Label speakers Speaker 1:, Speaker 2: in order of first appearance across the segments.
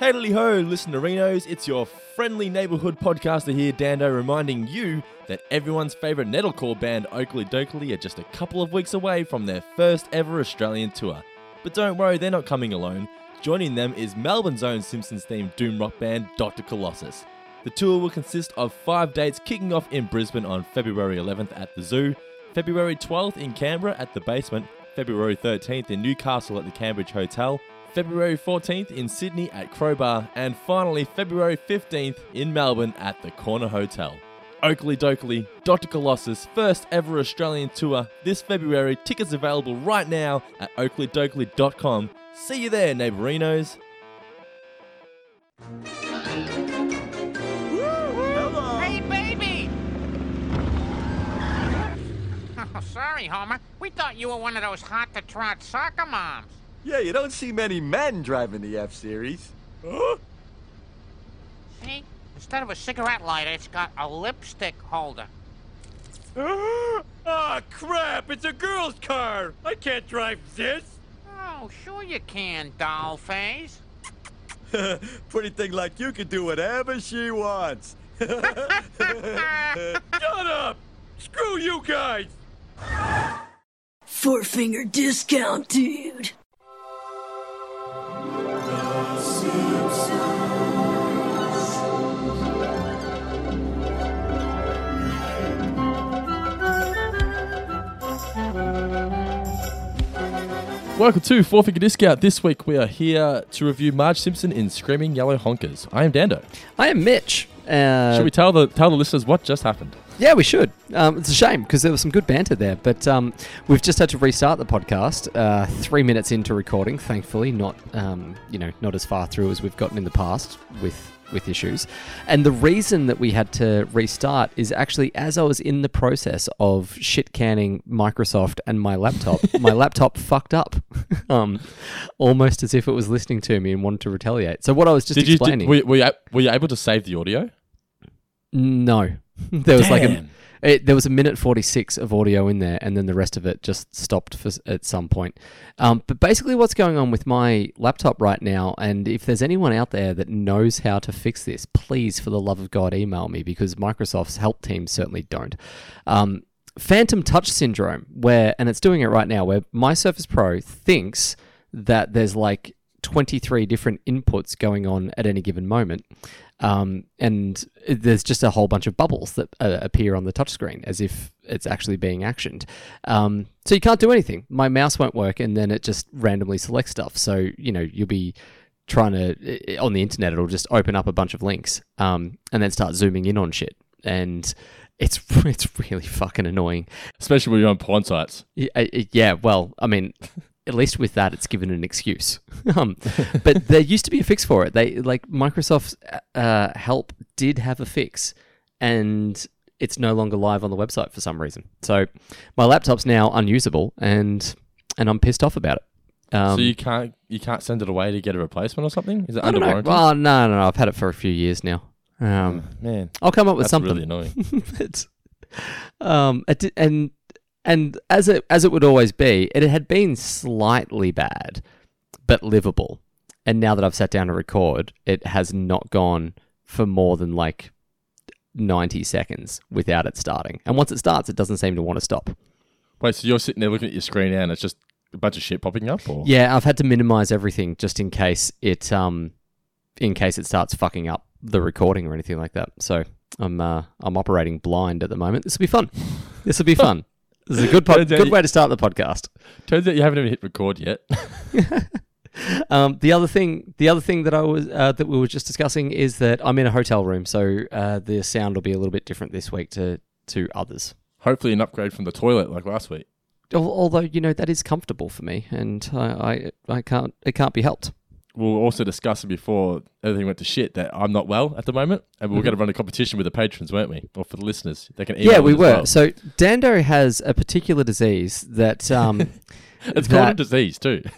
Speaker 1: Hey ho, listenerinos, it's your friendly neighborhood podcaster here, Dando, reminding you that everyone's favorite metalcore band, Okilly Dokilly, are just a couple of weeks away from their first ever Australian tour. But don't worry, they're not coming alone. Joining them is Melbourne's own Simpsons themed doom rock band, Dr. Colossus. The tour will consist of five dates kicking off in Brisbane on February 11th at the Zoo, February 12th in Canberra at the Basement, February 13th in Newcastle at the Cambridge Hotel, February 14th in Sydney at Crowbar, and finally February 15th in Melbourne at the Corner Hotel. Okilly Dokilly, Dr. Colossus, first ever Australian tour this February. Tickets available right now at okillydokilly.com. See you there, neighborinos.
Speaker 2: Hey, baby! Oh, sorry, Homer. We thought you were one of those hot to trot soccer moms.
Speaker 3: Yeah, you don't see many men driving the F Series. Huh?
Speaker 2: See? Instead of a cigarette lighter, it's got a lipstick holder.
Speaker 3: Ah, crap! It's a girl's car! I can't drive this!
Speaker 2: Oh, sure you can, doll face.
Speaker 3: Pretty thing like you can do whatever she wants. Shut up! Screw you guys!
Speaker 4: Four finger discount, dude.
Speaker 1: Welcome to Four Finger Discount. This week we are here to review Marge Simpson in Screaming Yellow Honkers. I am Dando.
Speaker 5: I am Mitch. Uh,
Speaker 1: Should we tell the tell the listeners what just happened?
Speaker 5: Yeah, we should. Um, it's a shame because there was some good banter there, but um, we've just had to restart the podcast. Uh, three minutes into recording, thankfully, not um, you know not as far through as we've gotten in the past with with issues. And the reason that we had to restart is actually as I was in the process of shit canning Microsoft and my laptop, my laptop fucked up, um, almost as if it was listening to me and wanted to retaliate. So what I was just
Speaker 1: did you
Speaker 5: explaining.
Speaker 1: did, were, were, you, were you able to save the audio?
Speaker 5: No, there was like a it, there was a minute forty six of audio in there, and then the rest of it just stopped for, at some point. Um, but basically, what's going on with my laptop right now, and if there's anyone out there that knows how to fix this, please, for the love of God, email me because Microsoft's help team certainly don't. Um, phantom touch syndrome, where and it's doing it right now, where my Surface Pro thinks that there's like 23 different inputs going on at any given moment. Um, and there's just a whole bunch of bubbles that uh, appear on the touchscreen as if it's actually being actioned. Um, so you can't do anything. My mouse won't work, and then it just randomly selects stuff. So you know you'll be trying to on the internet. It'll just open up a bunch of links, um, and then start zooming in on shit. And it's it's really fucking annoying.
Speaker 1: Especially when you're on porn sites.
Speaker 5: Yeah, I- yeah, well, I mean, at least with that, it's given an excuse. um, but there used to be a fix for it. They like Microsoft's uh, help did have a fix, and it's no longer live on the website for some reason. So my laptop's now unusable, and and I'm pissed off about it. Um,
Speaker 1: so you can't you can't send it away to get a replacement or something? Is it
Speaker 5: I
Speaker 1: under warranty?
Speaker 5: Well, no, no, no. I've had it for a few years now. Um,
Speaker 1: Man,
Speaker 5: I'll come up with
Speaker 1: that's
Speaker 5: something.
Speaker 1: really annoying.
Speaker 5: but, um, it, and and as it as it would always be, it had been slightly bad, but livable. And now that I've sat down to record, it has not gone for more than like ninety seconds without it starting. And once it starts, it doesn't seem to want to stop.
Speaker 1: Wait, so you're sitting there looking at your screen now and it's just a bunch of shit popping up? Or?
Speaker 5: Yeah, I've had to minimize everything just in case it um in case it starts fucking up the recording or anything like that. So I'm uh, I'm operating blind at the moment. This will be fun. This will be fun. This is a good pod- good
Speaker 1: you-
Speaker 5: way to start the podcast.
Speaker 1: Turns out you haven't even hit record yet.
Speaker 5: Um, the other thing, the other thing that I was uh, that we were just discussing is that I'm in a hotel room, so uh, the sound will be a little bit different this week to to others.
Speaker 1: Hopefully an upgrade from the toilet like last week.
Speaker 5: Although you know that is comfortable for me, and I I, I can't it can't be helped.
Speaker 1: We were also discussing before everything went to shit that I'm not well at the moment, and we were
Speaker 5: Mhm.
Speaker 1: going to run a competition with the patrons, weren't we? Or for the listeners, they can
Speaker 5: Yeah, we were.
Speaker 1: well.
Speaker 5: So Dando has a particular disease that um,
Speaker 1: it's called a disease too.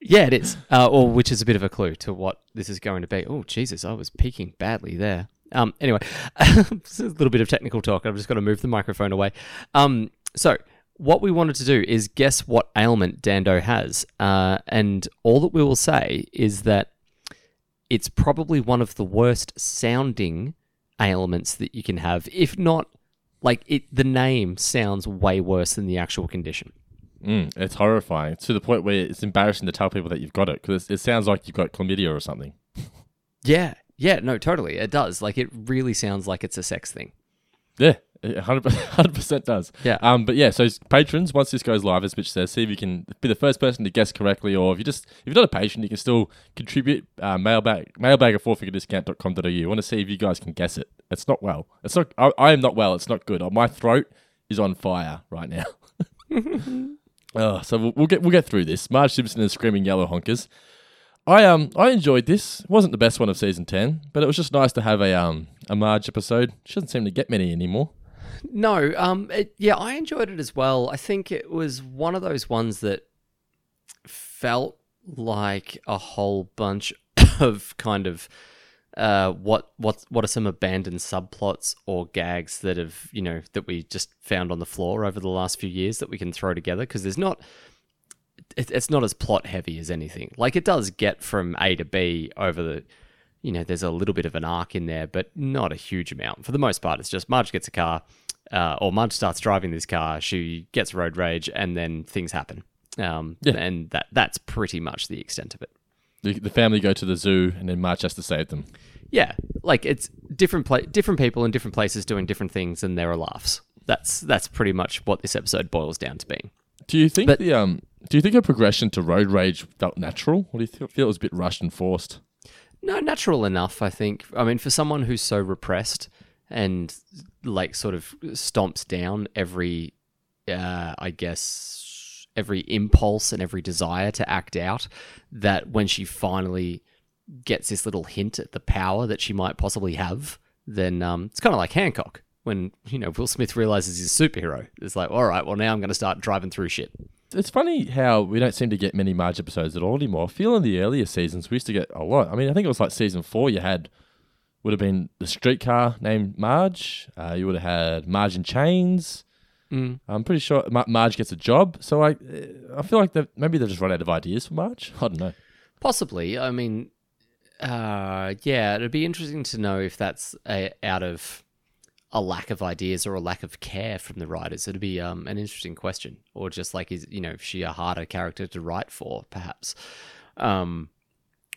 Speaker 5: Yeah, it is. Uh, or which is a bit of a clue to what this is going to be. Oh, Jesus, I was peaking badly there. Um, anyway, a little bit of technical talk. I've just got to move the microphone away. Um, so what we wanted to do is guess what ailment Dando has, uh, and all that we will say is that it's probably one of the worst sounding ailments that you can have, if not like it. The name sounds way worse than the actual condition.
Speaker 1: Mm, it's horrifying to the point where it's embarrassing to tell people that you've got it because it sounds like you've got chlamydia or something.
Speaker 5: Yeah, yeah, no, totally, it does. Like it really sounds like it's a sex thing.
Speaker 1: Yeah, 100 percent does.
Speaker 5: Yeah.
Speaker 1: Um. But yeah. So patrons, once this goes live, as Mitch says, see if you can be the first person to guess correctly, or if you just if you're not a patron, you can still contribute. Uh, mailbag mailbag at fourfingerdiscount.com.au. I want to see if you guys can guess it. It's not well. It's not. I, I am not well. It's not good. My throat is on fire right now. Oh, so we'll, we'll get we'll get through this. Marge Simpson and Screaming Yellow Honkers. I um I enjoyed this. It wasn't the best one of season ten, but it was just nice to have a um a Marge episode. She doesn't seem to get many anymore.
Speaker 5: No, um, it, yeah, I enjoyed it as well. I think it was one of those ones that felt like a whole bunch of kind of uh, what what what are some abandoned subplots or gags that have you know that we just found on the floor over the last few years that we can throw together because there's not it, it's not as plot heavy as anything. Like it does get from A to B over the you know, there's a little bit of an arc in there, but not a huge amount. For the most part, it's just Marge gets a car, uh, or Marge starts driving this car, she gets road rage, and then things happen. Um,
Speaker 1: Yeah.
Speaker 5: And that that's pretty much the extent of it.
Speaker 1: The, the family go to the zoo, and then Marge has to save them.
Speaker 5: Yeah, like it's different pla- different people in different places doing different things, and there are laughs. That's that's pretty much what this episode boils down to being.
Speaker 1: Do you think
Speaker 5: But-
Speaker 1: the um do you think a progression to road rage felt natural, or do you feel it was a bit rushed and forced?
Speaker 5: No, natural enough, I think. I mean, for someone who's so repressed and like sort of stomps down every, uh, I guess, every impulse and every desire to act out, that when she finally gets this little hint at the power that she might possibly have, then um, it's kind of like Hancock when you know Will Smith realizes he's a superhero. It's like, all right, well now I'm going to start driving through shit.
Speaker 1: It's funny how we don't seem to get many Marge episodes at all anymore. I feel in the earlier seasons we used to get a lot. I mean, I think it was like season four. You had would have been the streetcar named Marge. Uh, you would have had Marge in chains.
Speaker 5: Mm.
Speaker 1: I'm pretty sure Ma- Marge gets a job. So I, I feel like that maybe they've just run out of ideas for Marge. I don't know.
Speaker 5: Possibly. I mean, uh, yeah, it'd be interesting to know if that's a, out of a lack of ideas or a lack of care from the writers. It'd be um, an interesting question, or just like is you know, she a harder character to write for, perhaps? Um,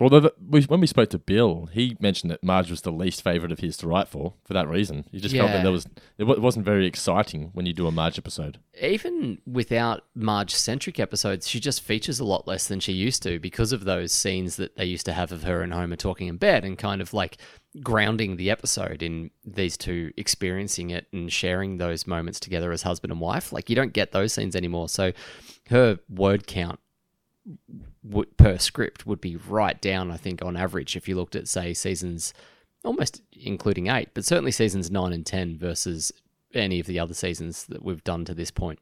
Speaker 1: Although when we spoke to Bill, he mentioned that Marge was the least favorite of his to write for for that reason. He just felt that there was it wa- it wasn't very exciting when you do a Marge episode.
Speaker 5: even without Marge centric episodes, she just features a lot less than she used to because of those scenes that they used to have of her and Homer talking in bed and kind of like grounding the episode in these two experiencing it and sharing those moments together as husband and wife. Like you don't get those scenes anymore. So her word count w- per script would be right down, I think, on average if you looked at, say, seasons almost including eight, but certainly seasons nine and 10 versus any of the other seasons that we've done to this point.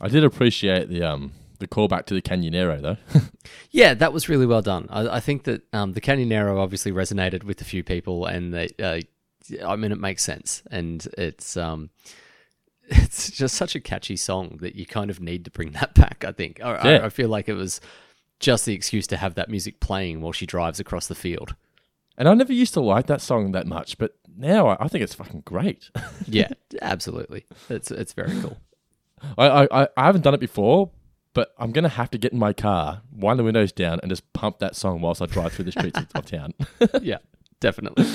Speaker 1: I did appreciate the um the callback to the Canyonero though.
Speaker 5: Yeah, that was really well done. I, I think that um, the Canyonero obviously resonated with a few people, and they, uh, I mean, it makes sense, and it's um, it's just such a catchy song that you kind of need to bring that back. I think. I, I-
Speaker 1: Yeah.
Speaker 5: I feel like it was just the excuse to have that music playing while she drives across the field.
Speaker 1: and I never used to like that song that much, but now I, I think it's fucking great.
Speaker 5: Yeah, absolutely. It's it's very cool.
Speaker 1: I, I I- I haven't done it before, but I'm gonna have to get in my car, wind the windows down, and just pump that song whilst I drive through the streets of, of town
Speaker 5: Yeah, definitely.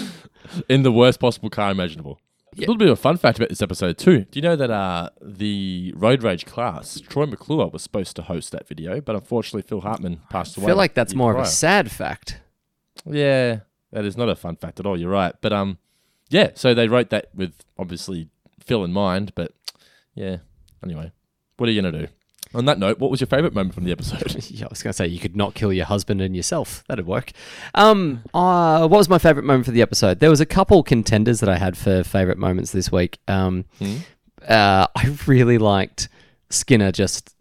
Speaker 1: in the worst possible car imaginable. A little bit of a fun fact about this episode too. Do you know that uh, the road rage class, Troy McClure was supposed to host that video, but unfortunately Phil Hartman passed away.
Speaker 5: I
Speaker 1: away.
Speaker 5: feel like that's
Speaker 1: the year
Speaker 5: more of a sad fact.
Speaker 1: Yeah, that is not a fun fact at all. You're right, but um, yeah. So they wrote that with obviously Phil in mind, but yeah. Anyway, what are you gonna do? On that note, what was your favorite moment from the episode?
Speaker 5: Yeah, I was going to say you could not kill your husband and yourself. That'd work. Um, uh, what was my favorite moment for the episode? There was a couple contenders that I had for favorite moments this week. Um, uh, I really liked Skinner just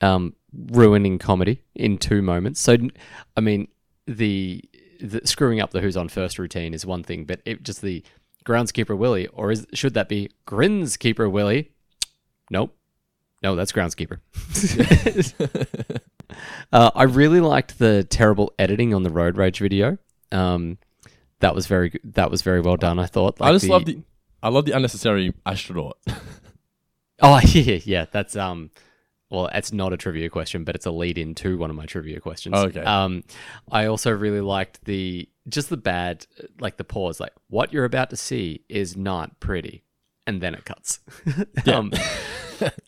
Speaker 5: um, ruining comedy in two moments. So, I mean, the, the screwing up the Who's on First routine is one thing, but it just the groundskeeper Willie, or is should that be Grinskeeper Willie? Nope. No, that's groundskeeper. uh, I really liked the terrible editing on the road rage video. Um, that was very good- that was very well done. I thought.
Speaker 1: I
Speaker 5: Like
Speaker 1: just love the I love the unnecessary astronaut.
Speaker 5: Oh yeah, yeah. That's um. Well, it's not a trivia question, but it's a lead in to one of my trivia questions.
Speaker 1: Oh, okay.
Speaker 5: Um, I also really liked the just the bad, like the pause, like what you're about to see is not pretty, and then it cuts. um,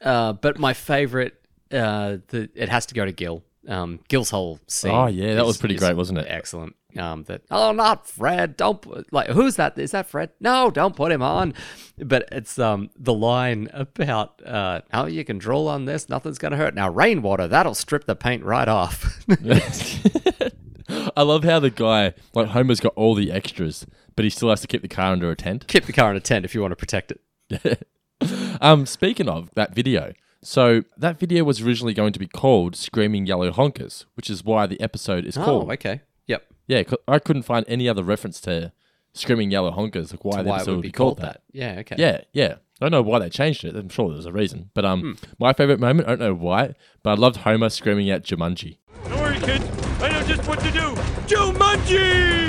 Speaker 5: uh, but my favorite, uh, the it has to go to Gil. Um, Gil's whole scene.
Speaker 1: Oh, yeah, that was pretty great, wasn't it?
Speaker 5: Excellent. Um, that oh, not Fred. Don't put, like who's that? Is that Fred? No, don't put him on. But it's um the line about uh oh you can drool on this, nothing's gonna hurt. Now rainwater that'll strip the paint right off.
Speaker 1: I love how the guy like Homer's got all the extras, but he still has to keep the car under a tent.
Speaker 5: Keep the car in a tent if you want to protect it.
Speaker 1: Um, speaking of that video, so that video was originally going to be called "Screaming Yellow Honkers," which is why the episode is called.
Speaker 5: Oh, okay. Yep.
Speaker 1: Yeah, I couldn't find any other reference to "Screaming Yellow Honkers," like why the
Speaker 5: Why it
Speaker 1: episode
Speaker 5: would be called that? Yeah. Okay.
Speaker 1: Yeah, yeah. I don't know why they changed it. I'm sure there's a reason. But um,
Speaker 5: Hmm.
Speaker 1: my favorite moment, I don't know why, but I loved Homer screaming at Jumanji.
Speaker 3: Don't worry, kids. I know just what to do. Jumanji!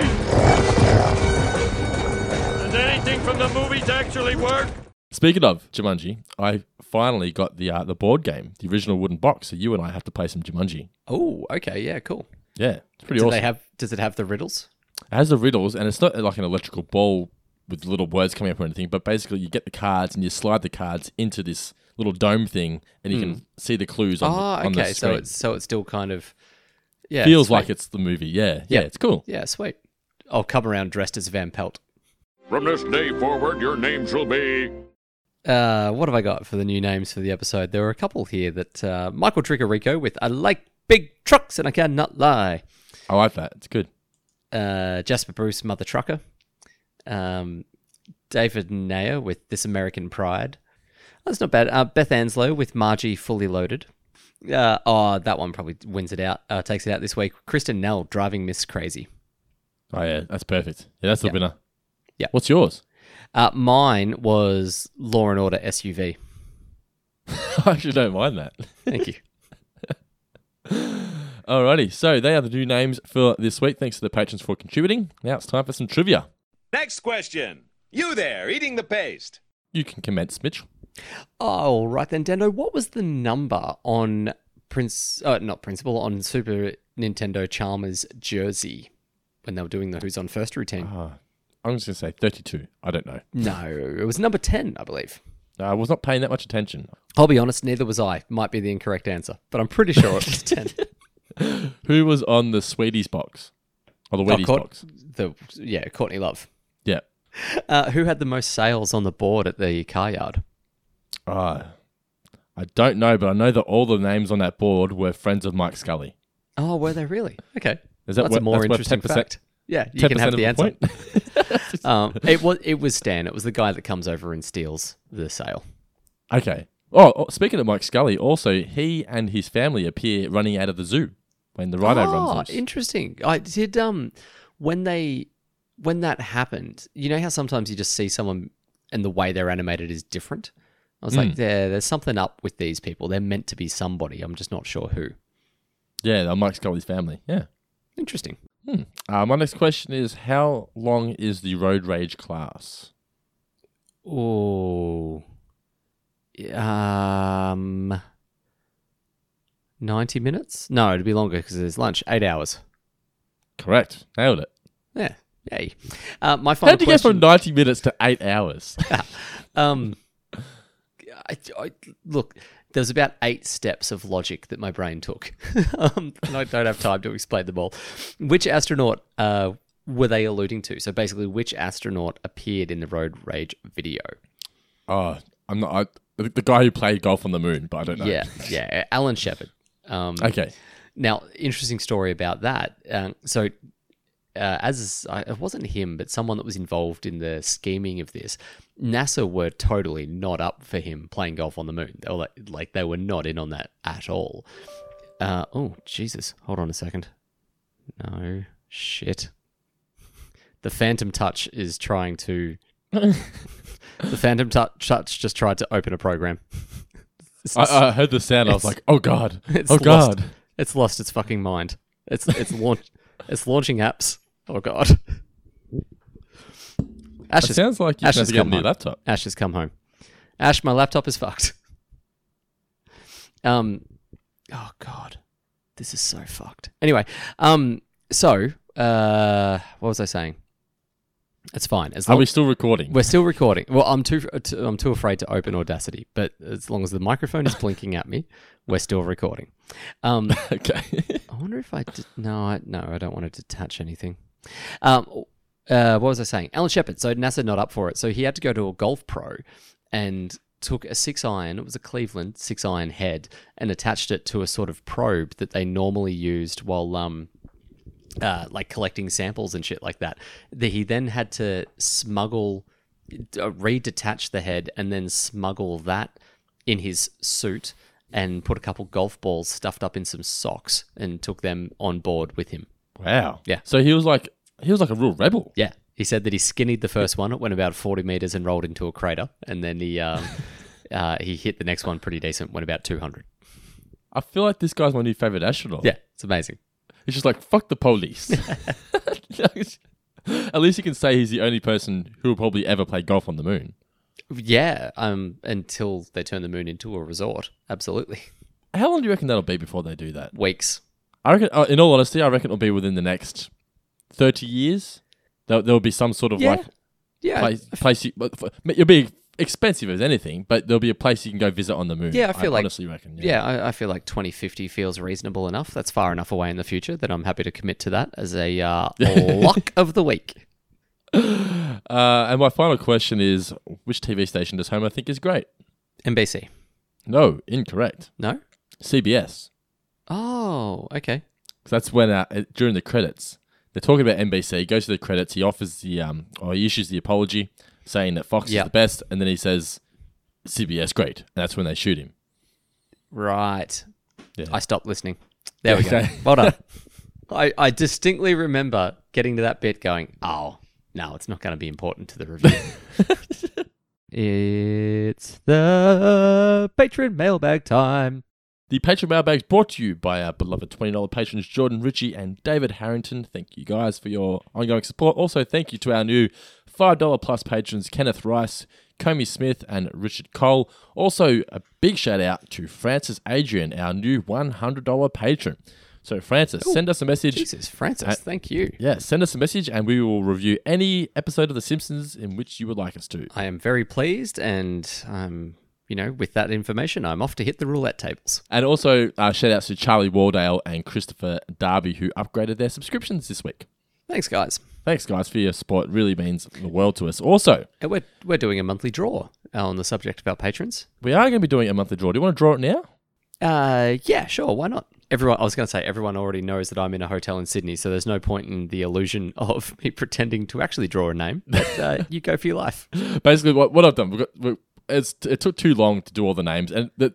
Speaker 3: Does anything from the movies actually work?
Speaker 1: Speaking of Jumanji, I finally got the uh, the board game, the original wooden box. So you and I have to play some Jumanji.
Speaker 5: Oh, okay. Yeah. Cool.
Speaker 1: Yeah, it's pretty
Speaker 5: Do
Speaker 1: awesome.
Speaker 5: they have? Does it have the riddles?
Speaker 1: It has the riddles, and it's not like an electrical ball with little words coming up or anything. But basically, you get the cards and you slide the cards into this little dome thing, and you can see the clues on,
Speaker 5: Oh,
Speaker 1: the, on the
Speaker 5: okay. So
Speaker 1: screen.
Speaker 5: it's so it's still kind of yeah
Speaker 1: feels
Speaker 5: sweet.
Speaker 1: like it's the movie. Yeah, yeah,
Speaker 5: Yeah.
Speaker 1: it's cool.
Speaker 5: yeah sweet. I'll come around dressed as Van Pelt.
Speaker 6: From this day forward, your name shall be.
Speaker 5: Uh, what have I got for the new names for the episode? There were a couple here that uh, Michael Tricorico with I like big trucks and I cannot lie.
Speaker 1: I like that. It's good.
Speaker 5: Uh, Jasper Bruce, Mother Trucker. Um, David Nayer with This American Pride. That's not bad. Uh, Beth Anslow with Margie Fully Loaded. Uh, oh, that one probably wins it out. Uh, takes it out this week. Kristen Nell driving Miss Crazy.
Speaker 1: Oh yeah, that's perfect. Yeah, that's the
Speaker 5: Yeah.
Speaker 1: winner.
Speaker 5: Yeah.
Speaker 1: What's yours?
Speaker 5: Uh, mine was Law and Order SUV.
Speaker 1: I actually don't mind that.
Speaker 5: Thank you.
Speaker 1: Alrighty, so they are the new names for this week. Thanks to the patrons for contributing. Now it's time for some trivia.
Speaker 7: Next question. You there, eating the paste.
Speaker 1: You can commence, Mitch.
Speaker 5: Oh, right then, Dando. What was the number on Prince? Uh, not Principal on Super Nintendo Chalmers jersey when they were doing the Who's on First routine?
Speaker 1: Ah, I'm just gonna say 32. I don't know.
Speaker 5: No, it was number ten, I believe.
Speaker 1: I was not paying that much attention.
Speaker 5: I'll be honest, neither was I. Might be the incorrect answer, but I'm pretty sure it was ten.
Speaker 1: Who was on the Sweeties box? Or the Wheaties
Speaker 5: Oh, Court-
Speaker 1: box?
Speaker 5: The yeah, Courtney Love.
Speaker 1: Yeah.
Speaker 5: Uh, who had the most sales on the board at the car yard?
Speaker 1: Ah, I don't know, but I know that all the names on that board were friends of Mike Scully.
Speaker 5: Oh, were they really? Okay,
Speaker 1: Is that
Speaker 5: that's
Speaker 1: worth-
Speaker 5: a more interesting fact. Yeah, you
Speaker 1: 10%
Speaker 5: can have the answer. um, it was it was Stan. It was the guy that comes over and steals the sale.
Speaker 1: okay. Oh, oh, speaking of Mike Scully, also he and his family appear running out of the zoo when the rhino
Speaker 5: oh,
Speaker 1: runs loose.
Speaker 5: interesting. I did um when they when that happened. You know how sometimes you just see someone and the way they're animated is different. I was
Speaker 1: Hmm.
Speaker 5: like, there, there's something up with these people. They're meant to be somebody. I'm just not sure who.
Speaker 1: yeah, they're Mike Scully's family. Yeah.
Speaker 5: Interesting.
Speaker 1: Hmm. Uh, my next question is How long is the road rage class?
Speaker 5: Oh, um, ninety minutes? No, it'd be longer because there's lunch. Eight hours.
Speaker 1: Correct. Nailed it.
Speaker 5: Yeah. Yay. Uh, my final
Speaker 1: How'd you get from 90 minutes to eight hours?
Speaker 5: Um, I, I, look, there was about eight steps of logic that my brain took, um, and I don't have time to explain them all. Which astronaut uh, were they alluding to? So basically, which astronaut appeared in the Road Rage video?
Speaker 1: oh, I'm not. I, the the guy who played golf on the moon, but I don't know.
Speaker 5: Yeah, yeah, Alan Shepard. Um,
Speaker 1: Okay.
Speaker 5: Now, interesting story about that. Um, so, uh, as I, it wasn't him, but someone that was involved in the scheming of this, NASA were totally not up for him playing golf on the moon. They were like, like they were not in on that at all. Uh, oh, Jesus! Hold on a second. No shit. The Phantom Touch is trying to. the Phantom Touch, Touch just tried to open a program.
Speaker 1: I, I heard the sound. I was like, oh, God.
Speaker 5: it's
Speaker 1: Oh,
Speaker 5: lost.
Speaker 1: God.
Speaker 5: It's lost its fucking mind. It's it's launch it's launching apps. Oh God. Ash
Speaker 1: It
Speaker 5: has,
Speaker 1: sounds like you
Speaker 5: Ash has
Speaker 1: to get a
Speaker 5: come home.
Speaker 1: laptop.
Speaker 5: Ash has come home. Ash, my laptop is fucked. Um, oh God, this is so fucked. Anyway, um, so uh, what was I saying? It's fine. As
Speaker 1: Are we still recording?
Speaker 5: we're still recording. Well, I'm too, too I'm too afraid to open Audacity, but as long as the microphone is blinking at me, we're still recording. Um,
Speaker 1: okay.
Speaker 5: I wonder if I did. No, I, no, I don't want to detach anything. Um, uh, what was I saying? Alan Shepard. So NASA not up for it. So he had to go to a golf pro and took a six iron. It was a Cleveland six iron head and attached it to a sort of probe that they normally used while um. Uh, like collecting samples and shit like that. The, he then had to smuggle, uh, redetach the head, and then smuggle that in his suit and put a couple golf balls stuffed up in some socks and took them on board with him.
Speaker 1: Wow.
Speaker 5: Yeah.
Speaker 1: So he was like he was like a real rebel.
Speaker 5: Yeah. He said that he skinnied the first one. It went about 40 meters and rolled into a crater. And then he, um, uh, he hit the next one pretty decent, went about 200.
Speaker 1: I feel like this guy's my new favorite astronaut.
Speaker 5: Yeah, it's amazing.
Speaker 1: He's just like fuck the police. At least you can say he's the only person who will probably ever play golf on the moon.
Speaker 5: Yeah, um, until they turn the moon into a resort. Absolutely.
Speaker 1: How long do you reckon that'll be before they do that?
Speaker 5: Weeks.
Speaker 1: I reckon, uh, in all honesty, I reckon it'll be within the next thirty years. There, there will be some sort of
Speaker 5: Yeah.
Speaker 1: like
Speaker 5: Yeah.
Speaker 1: place. place you, it'll be expensive as anything, but there'll be a place you can go visit on the moon.
Speaker 5: Yeah, I feel like-
Speaker 1: honestly reckon.
Speaker 5: Yeah, I, I feel like 2050 feels reasonable enough. That's far enough away in the future that I'm happy to commit to that as a uh, lock of the week.
Speaker 1: Uh, and my final question is: Which TV station does Homer think is great?
Speaker 5: NBC.
Speaker 1: No, incorrect.
Speaker 5: No?
Speaker 1: CBS.
Speaker 5: Oh, okay.
Speaker 1: So that's when uh, during the credits they're talking about NBC. He goes to the credits. He offers the um, or he issues the apology, saying that Fox
Speaker 5: Yeah.
Speaker 1: is the best, and then he says CBS great, and that's when they shoot him.
Speaker 5: Right.
Speaker 1: Yeah.
Speaker 5: I stopped listening. There we go. Well done. I, I distinctly remember getting to that bit going, oh, no, it's not going to be important to the review. it's the patron mailbag time.
Speaker 1: The patron mailbag is brought to you by our beloved $20 patrons Jordan Ritchie and David Harrington. Thank you guys for your ongoing support. Also, thank you to our new $5 plus patrons Kenneth Rice, Comey Smith, and Richard Cole. Also, a big shout out to Francis Adrian, our new $100 patron. So, Francis, send us a message.
Speaker 5: Jesus, Francis,
Speaker 1: Uh,
Speaker 5: thank you.
Speaker 1: Yeah, send us a message and we will review any episode of The Simpsons in which you would like us to.
Speaker 5: I am very pleased, and um, you know, with that information, I'm off to hit the roulette tables.
Speaker 1: And also, uh, shout outs to Charlie Wardale and Christopher Darby who upgraded their subscriptions this week.
Speaker 5: Thanks, guys.
Speaker 1: Thanks, guys, for your support. It really means the world to us. Also,
Speaker 5: And we're we're doing a monthly draw on the subject of our patrons.
Speaker 1: we are going to be doing a monthly draw. Do you want to draw it now?
Speaker 5: Uh, yeah, sure. Why not? Everyone, I was going to say everyone already knows that I'm in a hotel in Sydney, so there's no point in the illusion of me pretending to actually draw a name. But uh, you go for your life.
Speaker 1: Basically, what, what I've done, we've got, we it's, it took too long to do all the names. And the,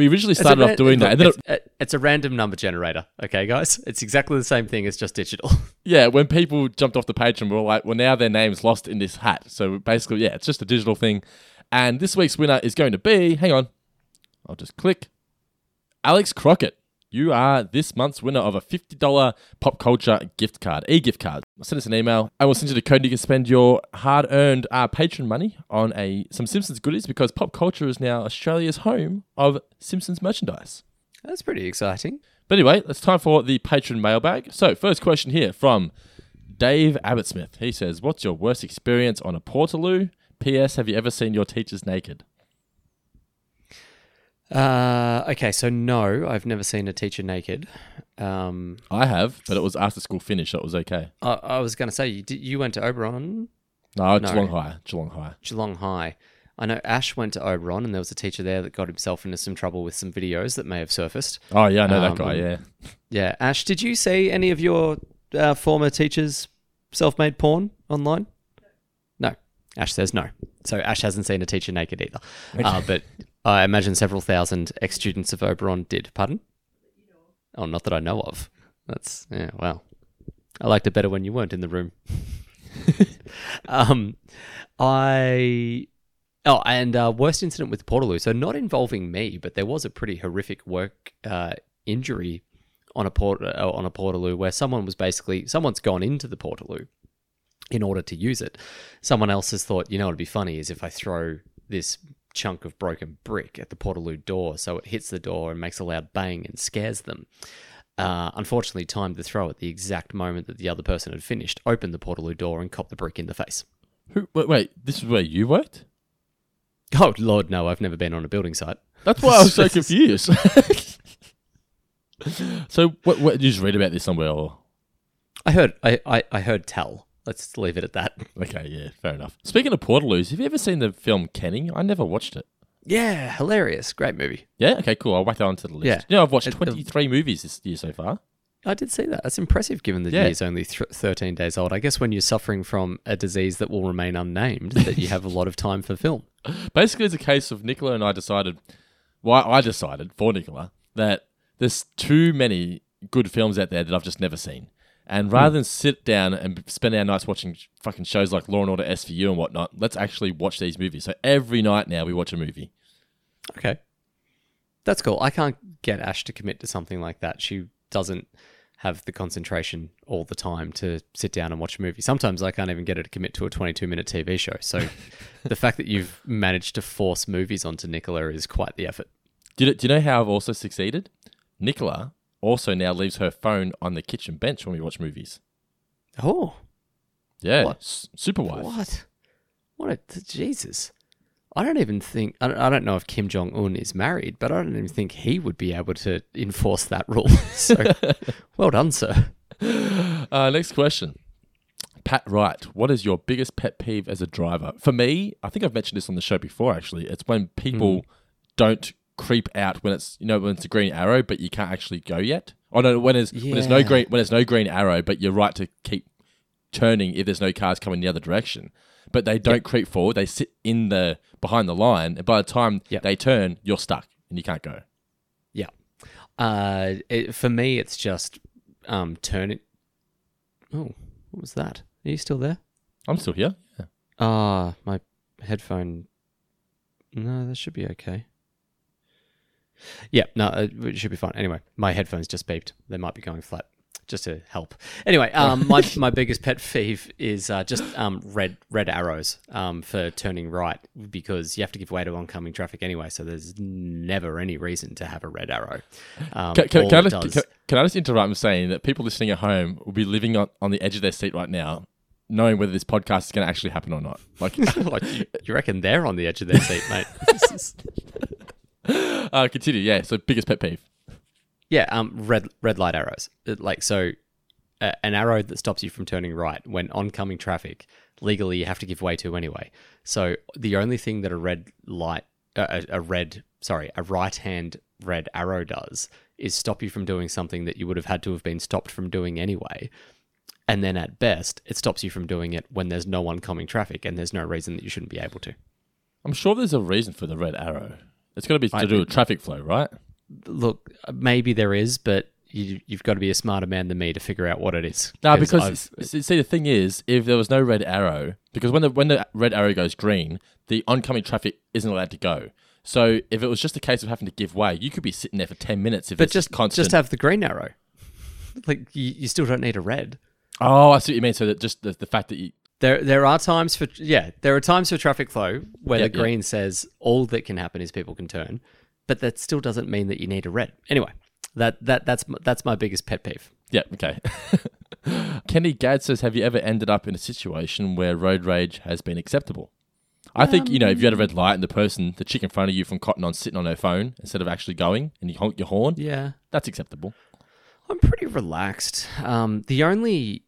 Speaker 1: we originally started
Speaker 5: ra-
Speaker 1: off doing that. And then,
Speaker 5: it's,
Speaker 1: it,
Speaker 5: it's a random number generator. Okay, guys, it's exactly the same thing. It's just digital.
Speaker 1: yeah, when people jumped off the page and we were like, well, now their name's lost in this hat. So basically, yeah, it's just a digital thing. And this week's winner is going to be, hang on, I'll just click. Alex Crockett. You are this month's winner of a $50 pop culture gift card, e gift card. Send us an email. and we'll send you the code. You can spend your hard earned uh, patron money on a some Simpsons goodies because pop culture is now Australia's home of Simpsons merchandise.
Speaker 5: That's pretty exciting.
Speaker 1: But anyway, it's time for the patron mailbag. So, first question here from Dave Abbott Smith. He says, What's your worst experience on a Portaloo? P.S. Have you ever seen your teachers naked?
Speaker 5: Uh, okay, so no, I've never seen a teacher naked. Um,
Speaker 1: I have, but it was after school finish, so it was okay.
Speaker 5: I, I was going to say you did, you went to Oberon,
Speaker 1: No,
Speaker 5: No.
Speaker 1: Geelong High. Geelong High.
Speaker 5: Geelong High. I know Ash went to Oberon, and there was a teacher there that got himself into some trouble with some videos that may have surfaced.
Speaker 1: Oh, yeah, I know that
Speaker 5: Um,
Speaker 1: guy, yeah.
Speaker 5: Yeah, Ash, did you see any of your uh, former teachers' self-made porn online? No. Ash says no. So Ash hasn't seen a teacher naked either. Uh, but I imagine several thousand ex-students of Oberon did. Pardon? Oh, not that I know of. That's yeah. Well, I liked it better when you weren't in the room. um, I oh, and uh, worst incident with Portaloo. So not involving me, but there was a pretty horrific work uh, injury on a port uh, on a portaloo where someone was basically someone's gone into the portaloo in order to use it. Someone else has thought, you know, what'd be funny is if I throw this chunk of broken brick at the portaloo door, so it hits the door and makes a loud bang and scares them. Uh, unfortunately, timed the throw at the exact moment that the other person had finished, opened the portaloo door and copped the brick in the face.
Speaker 1: Who, wait, wait, this is where you worked?
Speaker 5: Oh Lord, no! I've never been on a building site.
Speaker 1: That's why I was so confused. so, what, what? Did you just read about this somewhere? Or?
Speaker 5: I heard, I, I, I heard tell. Let's leave it at that.
Speaker 1: Okay, yeah, fair enough. Speaking of Portaloos, have you ever seen the film Kenny? I never watched it.
Speaker 5: Yeah, hilarious, great movie.
Speaker 1: Yeah, okay, cool. I'll whack that onto the list.
Speaker 5: Yeah.
Speaker 1: You know, I've watched
Speaker 5: It- the-
Speaker 1: 23 movies this year so far.
Speaker 5: I did see that. That's impressive, given the
Speaker 1: Yeah.
Speaker 5: year's only th- thirteen days old. I guess when you're suffering from a disease that will remain unnamed, that you have a lot of time for film.
Speaker 1: Basically, it's a case of Nicola and I decided, why I decided for Nicola, that there's too many good films out there that I've just never seen. And hmm. rather than sit down and spend our nights watching fucking shows like Law and Order SVU and whatnot, let's actually watch these movies. So every night now we watch a movie.
Speaker 5: Okay, that's cool. I can't get Ash to commit to something like that. She doesn't have the concentration all the time to sit down and watch a movie. Sometimes I can't even get her to commit to a 22 minute TV show. So the fact that you've managed to force movies onto Nicola is quite the effort.
Speaker 1: Do you, do you know how I've also succeeded? Nicola also now leaves her phone on the kitchen bench when we watch movies.
Speaker 5: Oh,
Speaker 1: Yeah,
Speaker 5: What?
Speaker 1: s- super wife.
Speaker 5: What? What a Jesus! I don't even think I don't, I don't know if Kim Jong Un is married, but I don't even think he would be able to enforce that rule. So, well done, sir.
Speaker 1: Uh, next question. Pat Wright, what is your biggest pet peeve as a driver? For me, I think I've mentioned this on the show before. Actually, it's when people don't creep out when it's you know when it's a green arrow, but you can't actually go yet. Oh no, when there's when there's no green when there's no green arrow, but you're right to keep turning if there's no cars coming the other direction. But they don't creep forward; they sit in the behind the line, and by the time
Speaker 5: Yep.
Speaker 1: they turn, you're stuck and you can't go.
Speaker 5: Yeah. Uh, it, for me, it's just um turning. Oh, what was that? Are you still there?
Speaker 1: I'm still here. Yeah.
Speaker 5: Ah, my headphone. No, that should be okay. Yeah, no, uh, it should be fine. Anyway, my headphones just beeped. They might be going flat, just to help. Anyway, um, my my biggest pet peeve is uh, just um red red arrows um for turning right because you have to give way to oncoming traffic anyway. So there's never any reason to have a red arrow. Um,
Speaker 1: Can, can, can, I just,
Speaker 5: does-
Speaker 1: can, can I just interrupt and saying that people listening at home will be living on, on the edge of their seat right now, knowing whether this podcast is going to actually happen or not. Like,
Speaker 5: Like, you, you reckon they're on the edge of their seat, mate? Is-
Speaker 1: uh, continue. Yeah. So biggest pet peeve.
Speaker 5: Yeah, um, red red light arrows. It- Like so, uh, an arrow that stops you from turning right when oncoming traffic. Legally, you have to give way to anyway. So the only thing that a red light, uh, a, a red, sorry, a right hand red arrow does is stop you from doing something that you would have had to have been stopped from doing anyway. And then at best, it stops you from doing it when there's no oncoming traffic and there's no reason that you shouldn't be able to.
Speaker 1: I'm sure there's a reason for the red arrow. It's got to be to
Speaker 5: I-
Speaker 1: do with traffic flow, right?
Speaker 5: Look, maybe there is, but you, you've got to be a smarter man than me to figure out what it is.
Speaker 1: No,
Speaker 5: 'Cause
Speaker 1: because
Speaker 5: I've-
Speaker 1: see, see, the thing is, if there was no red arrow, because when the when the red arrow goes green, the oncoming traffic isn't allowed to go. So if it was just a case of having to give way, you could be sitting there for ten minutes if
Speaker 5: but
Speaker 1: it's
Speaker 5: just
Speaker 1: constant.
Speaker 5: just have the green arrow. Like you, you still don't need a red.
Speaker 1: oh, I see what you mean. So that just the, the fact that you
Speaker 5: There there are times for yeah there are times for traffic flow where
Speaker 1: Yeah,
Speaker 5: the green says all that can happen is people can turn, but that still doesn't mean that you need a red. Anyway, that that that's that's my biggest pet peeve.
Speaker 1: Yeah, okay. Kenny Gadd says, Have you ever ended up in a situation where road rage has been acceptable? I think, you know, if you had a red light and the person, the chick in front of you from Cotton On sitting on her phone instead of actually going and you honk your horn,
Speaker 5: Yeah,
Speaker 1: that's acceptable.
Speaker 5: I'm pretty relaxed. Um, the only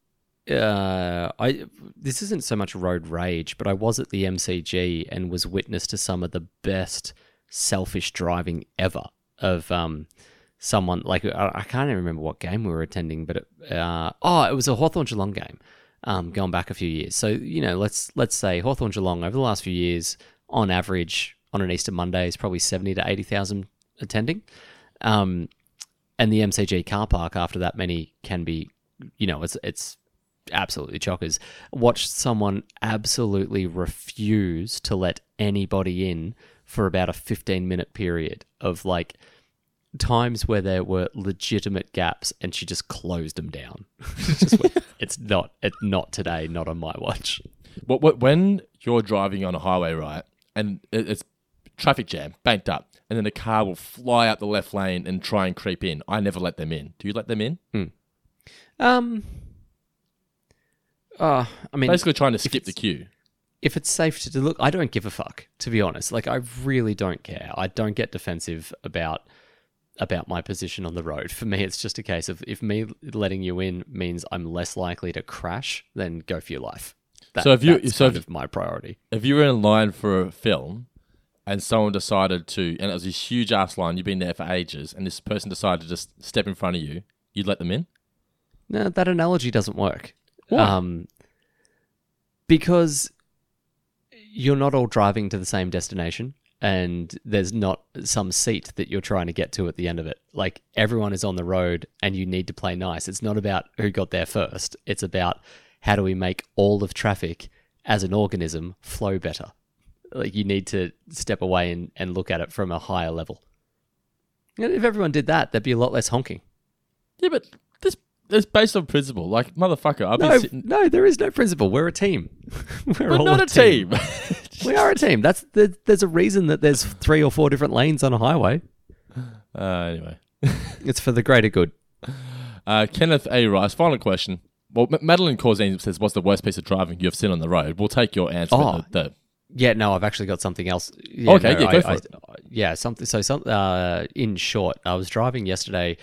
Speaker 5: uh, I this isn't so much road rage, but I was at the MCG and was witness to some of the best selfish driving ever of um someone like I, I can't even remember what game we were attending, but it, uh, oh, it was a Hawthorn Geelong game. Um, going back a few years, so you know, let's let's say Hawthorn Geelong over the last few years, on average, on an Easter Monday is probably seventy to eighty thousand attending. Um, and the MCG car park after that many can be, you know, it's it's absolutely chockers. Watched someone absolutely refuse to let anybody in for about a 15 minute period of like times where there were legitimate gaps and she just closed them down. Went, it's not it's not today, not on my watch.
Speaker 1: What, what, when you're driving on a highway, right, and it's traffic jam, banked up, and then the car will fly up the left lane and try and creep in. I never let them in. Do you let them in?
Speaker 5: Um uh, I mean
Speaker 1: Basically, trying to skip the queue.
Speaker 5: if it's safe to do, look, I don't give a fuck, to be honest. Like I really don't care. I don't get defensive about about my position on the road. For me, it's just a case of if me letting you in means I'm less likely to crash, then go for your life. That,
Speaker 1: So if you-
Speaker 5: that's
Speaker 1: so
Speaker 5: kind
Speaker 1: if-
Speaker 5: of my priority.
Speaker 1: If you were in line for a film, and someone decided to, and it was this huge ass line, you've been there for ages, and this person decided to just step in front of you, you'd let them in.
Speaker 5: No, that analogy doesn't work.
Speaker 1: Why?
Speaker 5: Um, because you're not all driving to the same destination, and there's not some seat that you're trying to get to at the end of it. Like everyone is on the road, and you need to play nice. It's not about who got there first. It's about how do we make all of traffic as an organism flow better. Like you need to step away and, and look at it from a higher level. And if everyone did that, there'd be a lot less honking.
Speaker 1: Yeah, but it's based on principle. Like motherfucker, I've been
Speaker 5: No,
Speaker 1: sitting.
Speaker 5: no, there is no principle. We're a team. We're
Speaker 1: We're not a team.
Speaker 5: We are a team. That's the, there's a reason that there's three or four different lanes on a highway.
Speaker 1: uh, anyway,
Speaker 5: It's for the greater good.
Speaker 1: uh, Kenneth A. Rice. Final question. Well, M- Madeline Corzine says, "What's the worst piece of driving you've seen on the road?" We'll take your answer.
Speaker 5: Oh.
Speaker 1: the, the,
Speaker 5: Yeah, no, I've actually got something else. Yeah,
Speaker 1: Okay,
Speaker 5: no,
Speaker 1: yeah, go
Speaker 5: I-
Speaker 1: for
Speaker 5: I-
Speaker 1: it.
Speaker 5: yeah, something. So, some. Uh, in short, I was driving yesterday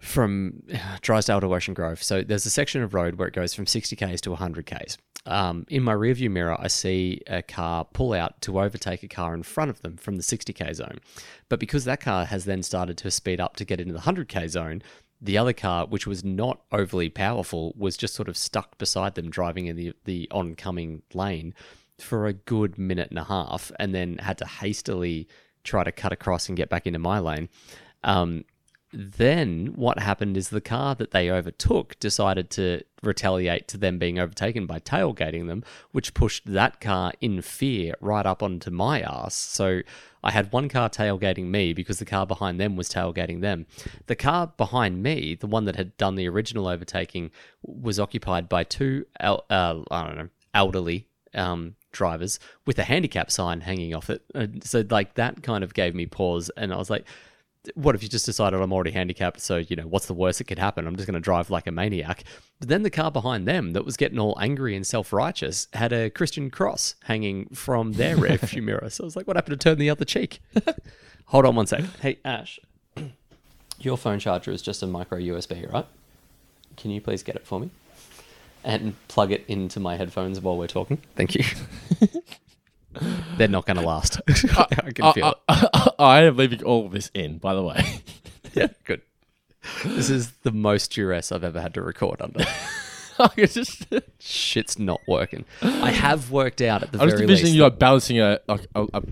Speaker 5: from Drysdale to Ocean Grove. So there's a section of road where it goes from 60 k's to 100 k's. Um, in my rearview mirror, I see a car pull out to overtake a car in front of them from the 60k zone. But because that car has then started to speed up to get into the 100k zone, the other car, which was not overly powerful, was just sort of stuck beside them, driving in the the oncoming lane for a good minute and a half, and then had to hastily try to cut across and get back into my lane. Um, then what happened is the car that they overtook decided to retaliate to them being overtaken by tailgating them, which pushed that car in fear right up onto my ass. So I had one car tailgating me because the car behind them was tailgating them. The car behind me, the one that had done the original overtaking, was occupied by two, el- uh, I don't know, elderly um, drivers with a handicap sign hanging off it. Uh, so like that kind of gave me pause, and I was like, "What if you just decided I'm already handicapped? So you know, what's the worst that could happen? I'm just going to drive like a maniac." But then the car behind them, that was getting all angry and self-righteous, had a Christian cross hanging from their rearview mirror. So I was like, "What happened to turn the other cheek?" Hold on one sec. Hey Ash, your phone charger is just a micro USB, right? Can you please get it for me? and plug it into my headphones while we're talking. Thank you. They're not going to last. I can feel it.
Speaker 1: I am leaving all of this in, by the way.
Speaker 5: Yeah, good. This is the most duress I've ever had to record under.
Speaker 1: it's just,
Speaker 5: Shit's not working. I have worked out at the
Speaker 1: I'm just
Speaker 5: very
Speaker 1: envisioning
Speaker 5: least.
Speaker 1: you like balancing a like a, a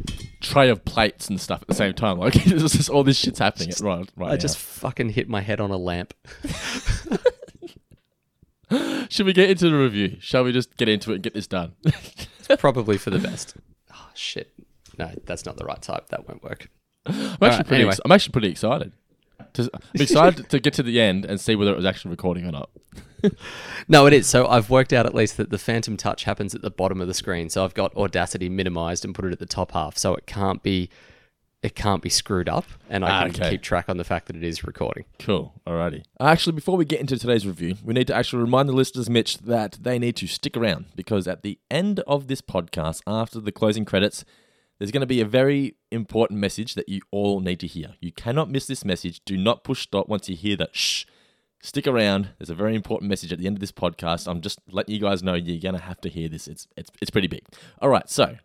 Speaker 1: tray of plates and stuff at the same time. Like it's just all this shit's happening at right, right.
Speaker 5: I
Speaker 1: now.
Speaker 5: just fucking hit my head on a lamp.
Speaker 1: should we get into the review? Shall we just get into it and get this done?
Speaker 5: Probably for the best. Shit. No, that's not the right type. That won't work.
Speaker 1: I'm actually
Speaker 5: Alright,
Speaker 1: pretty.
Speaker 5: anyway.
Speaker 1: ex- I'm actually pretty excited. To, I'm excited to get to the end and see whether it was actually recording or not.
Speaker 5: No, it is. So I've worked out at least that the phantom touch happens at the bottom of the screen. So I've got Audacity minimized and put it at the top half, so it can't be it can't be screwed up, and I
Speaker 1: Ah,
Speaker 5: can
Speaker 1: okay.
Speaker 5: keep track on the fact that it is recording.
Speaker 1: Cool. Alrighty. Actually, before we get into today's review, we need to actually remind the listeners, Mitch, that they need to stick around because at the end of this podcast, after the closing credits, there's going to be a very important message that you all need to hear. You cannot miss this message. Do not push stop once you hear that shh. Stick around. There's a very important message at the end of this podcast. I'm just letting you guys know you're going to have to hear this. It's, it's, it's pretty big. All right. So,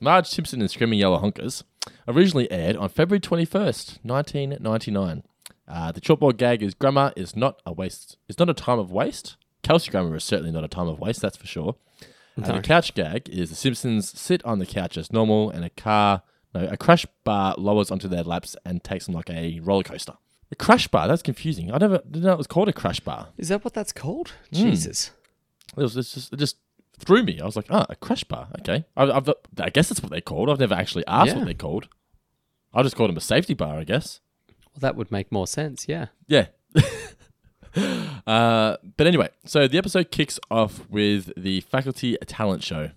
Speaker 1: Marge Simpson and Screaming Yellow Honkers originally aired on February 21st, 1999. Uh, the chalkboard gag is grammar is not a waste. It's not a time of waste. Kelsey Grammer is certainly not a time of waste. That's for sure. Uh, the couch gag is the Simpsons sit on the couch as normal, and a car, no, a crash bar lowers onto their laps and takes them like a roller coaster. A crash bar. That's confusing. I never didn't know it was called a crash bar.
Speaker 5: Is that what that's called?
Speaker 1: Hmm.
Speaker 5: Jesus.
Speaker 1: It was it's just it just threw me. I was like, ah, a crash bar. Okay, I, I've, I guess that's what they're called. I've never actually asked
Speaker 5: Yeah.
Speaker 1: what they're called. I just called them a safety bar. I guess.
Speaker 5: Well, that would make more sense. Yeah.
Speaker 1: Yeah. uh, but anyway, so the episode kicks off with the faculty talent show.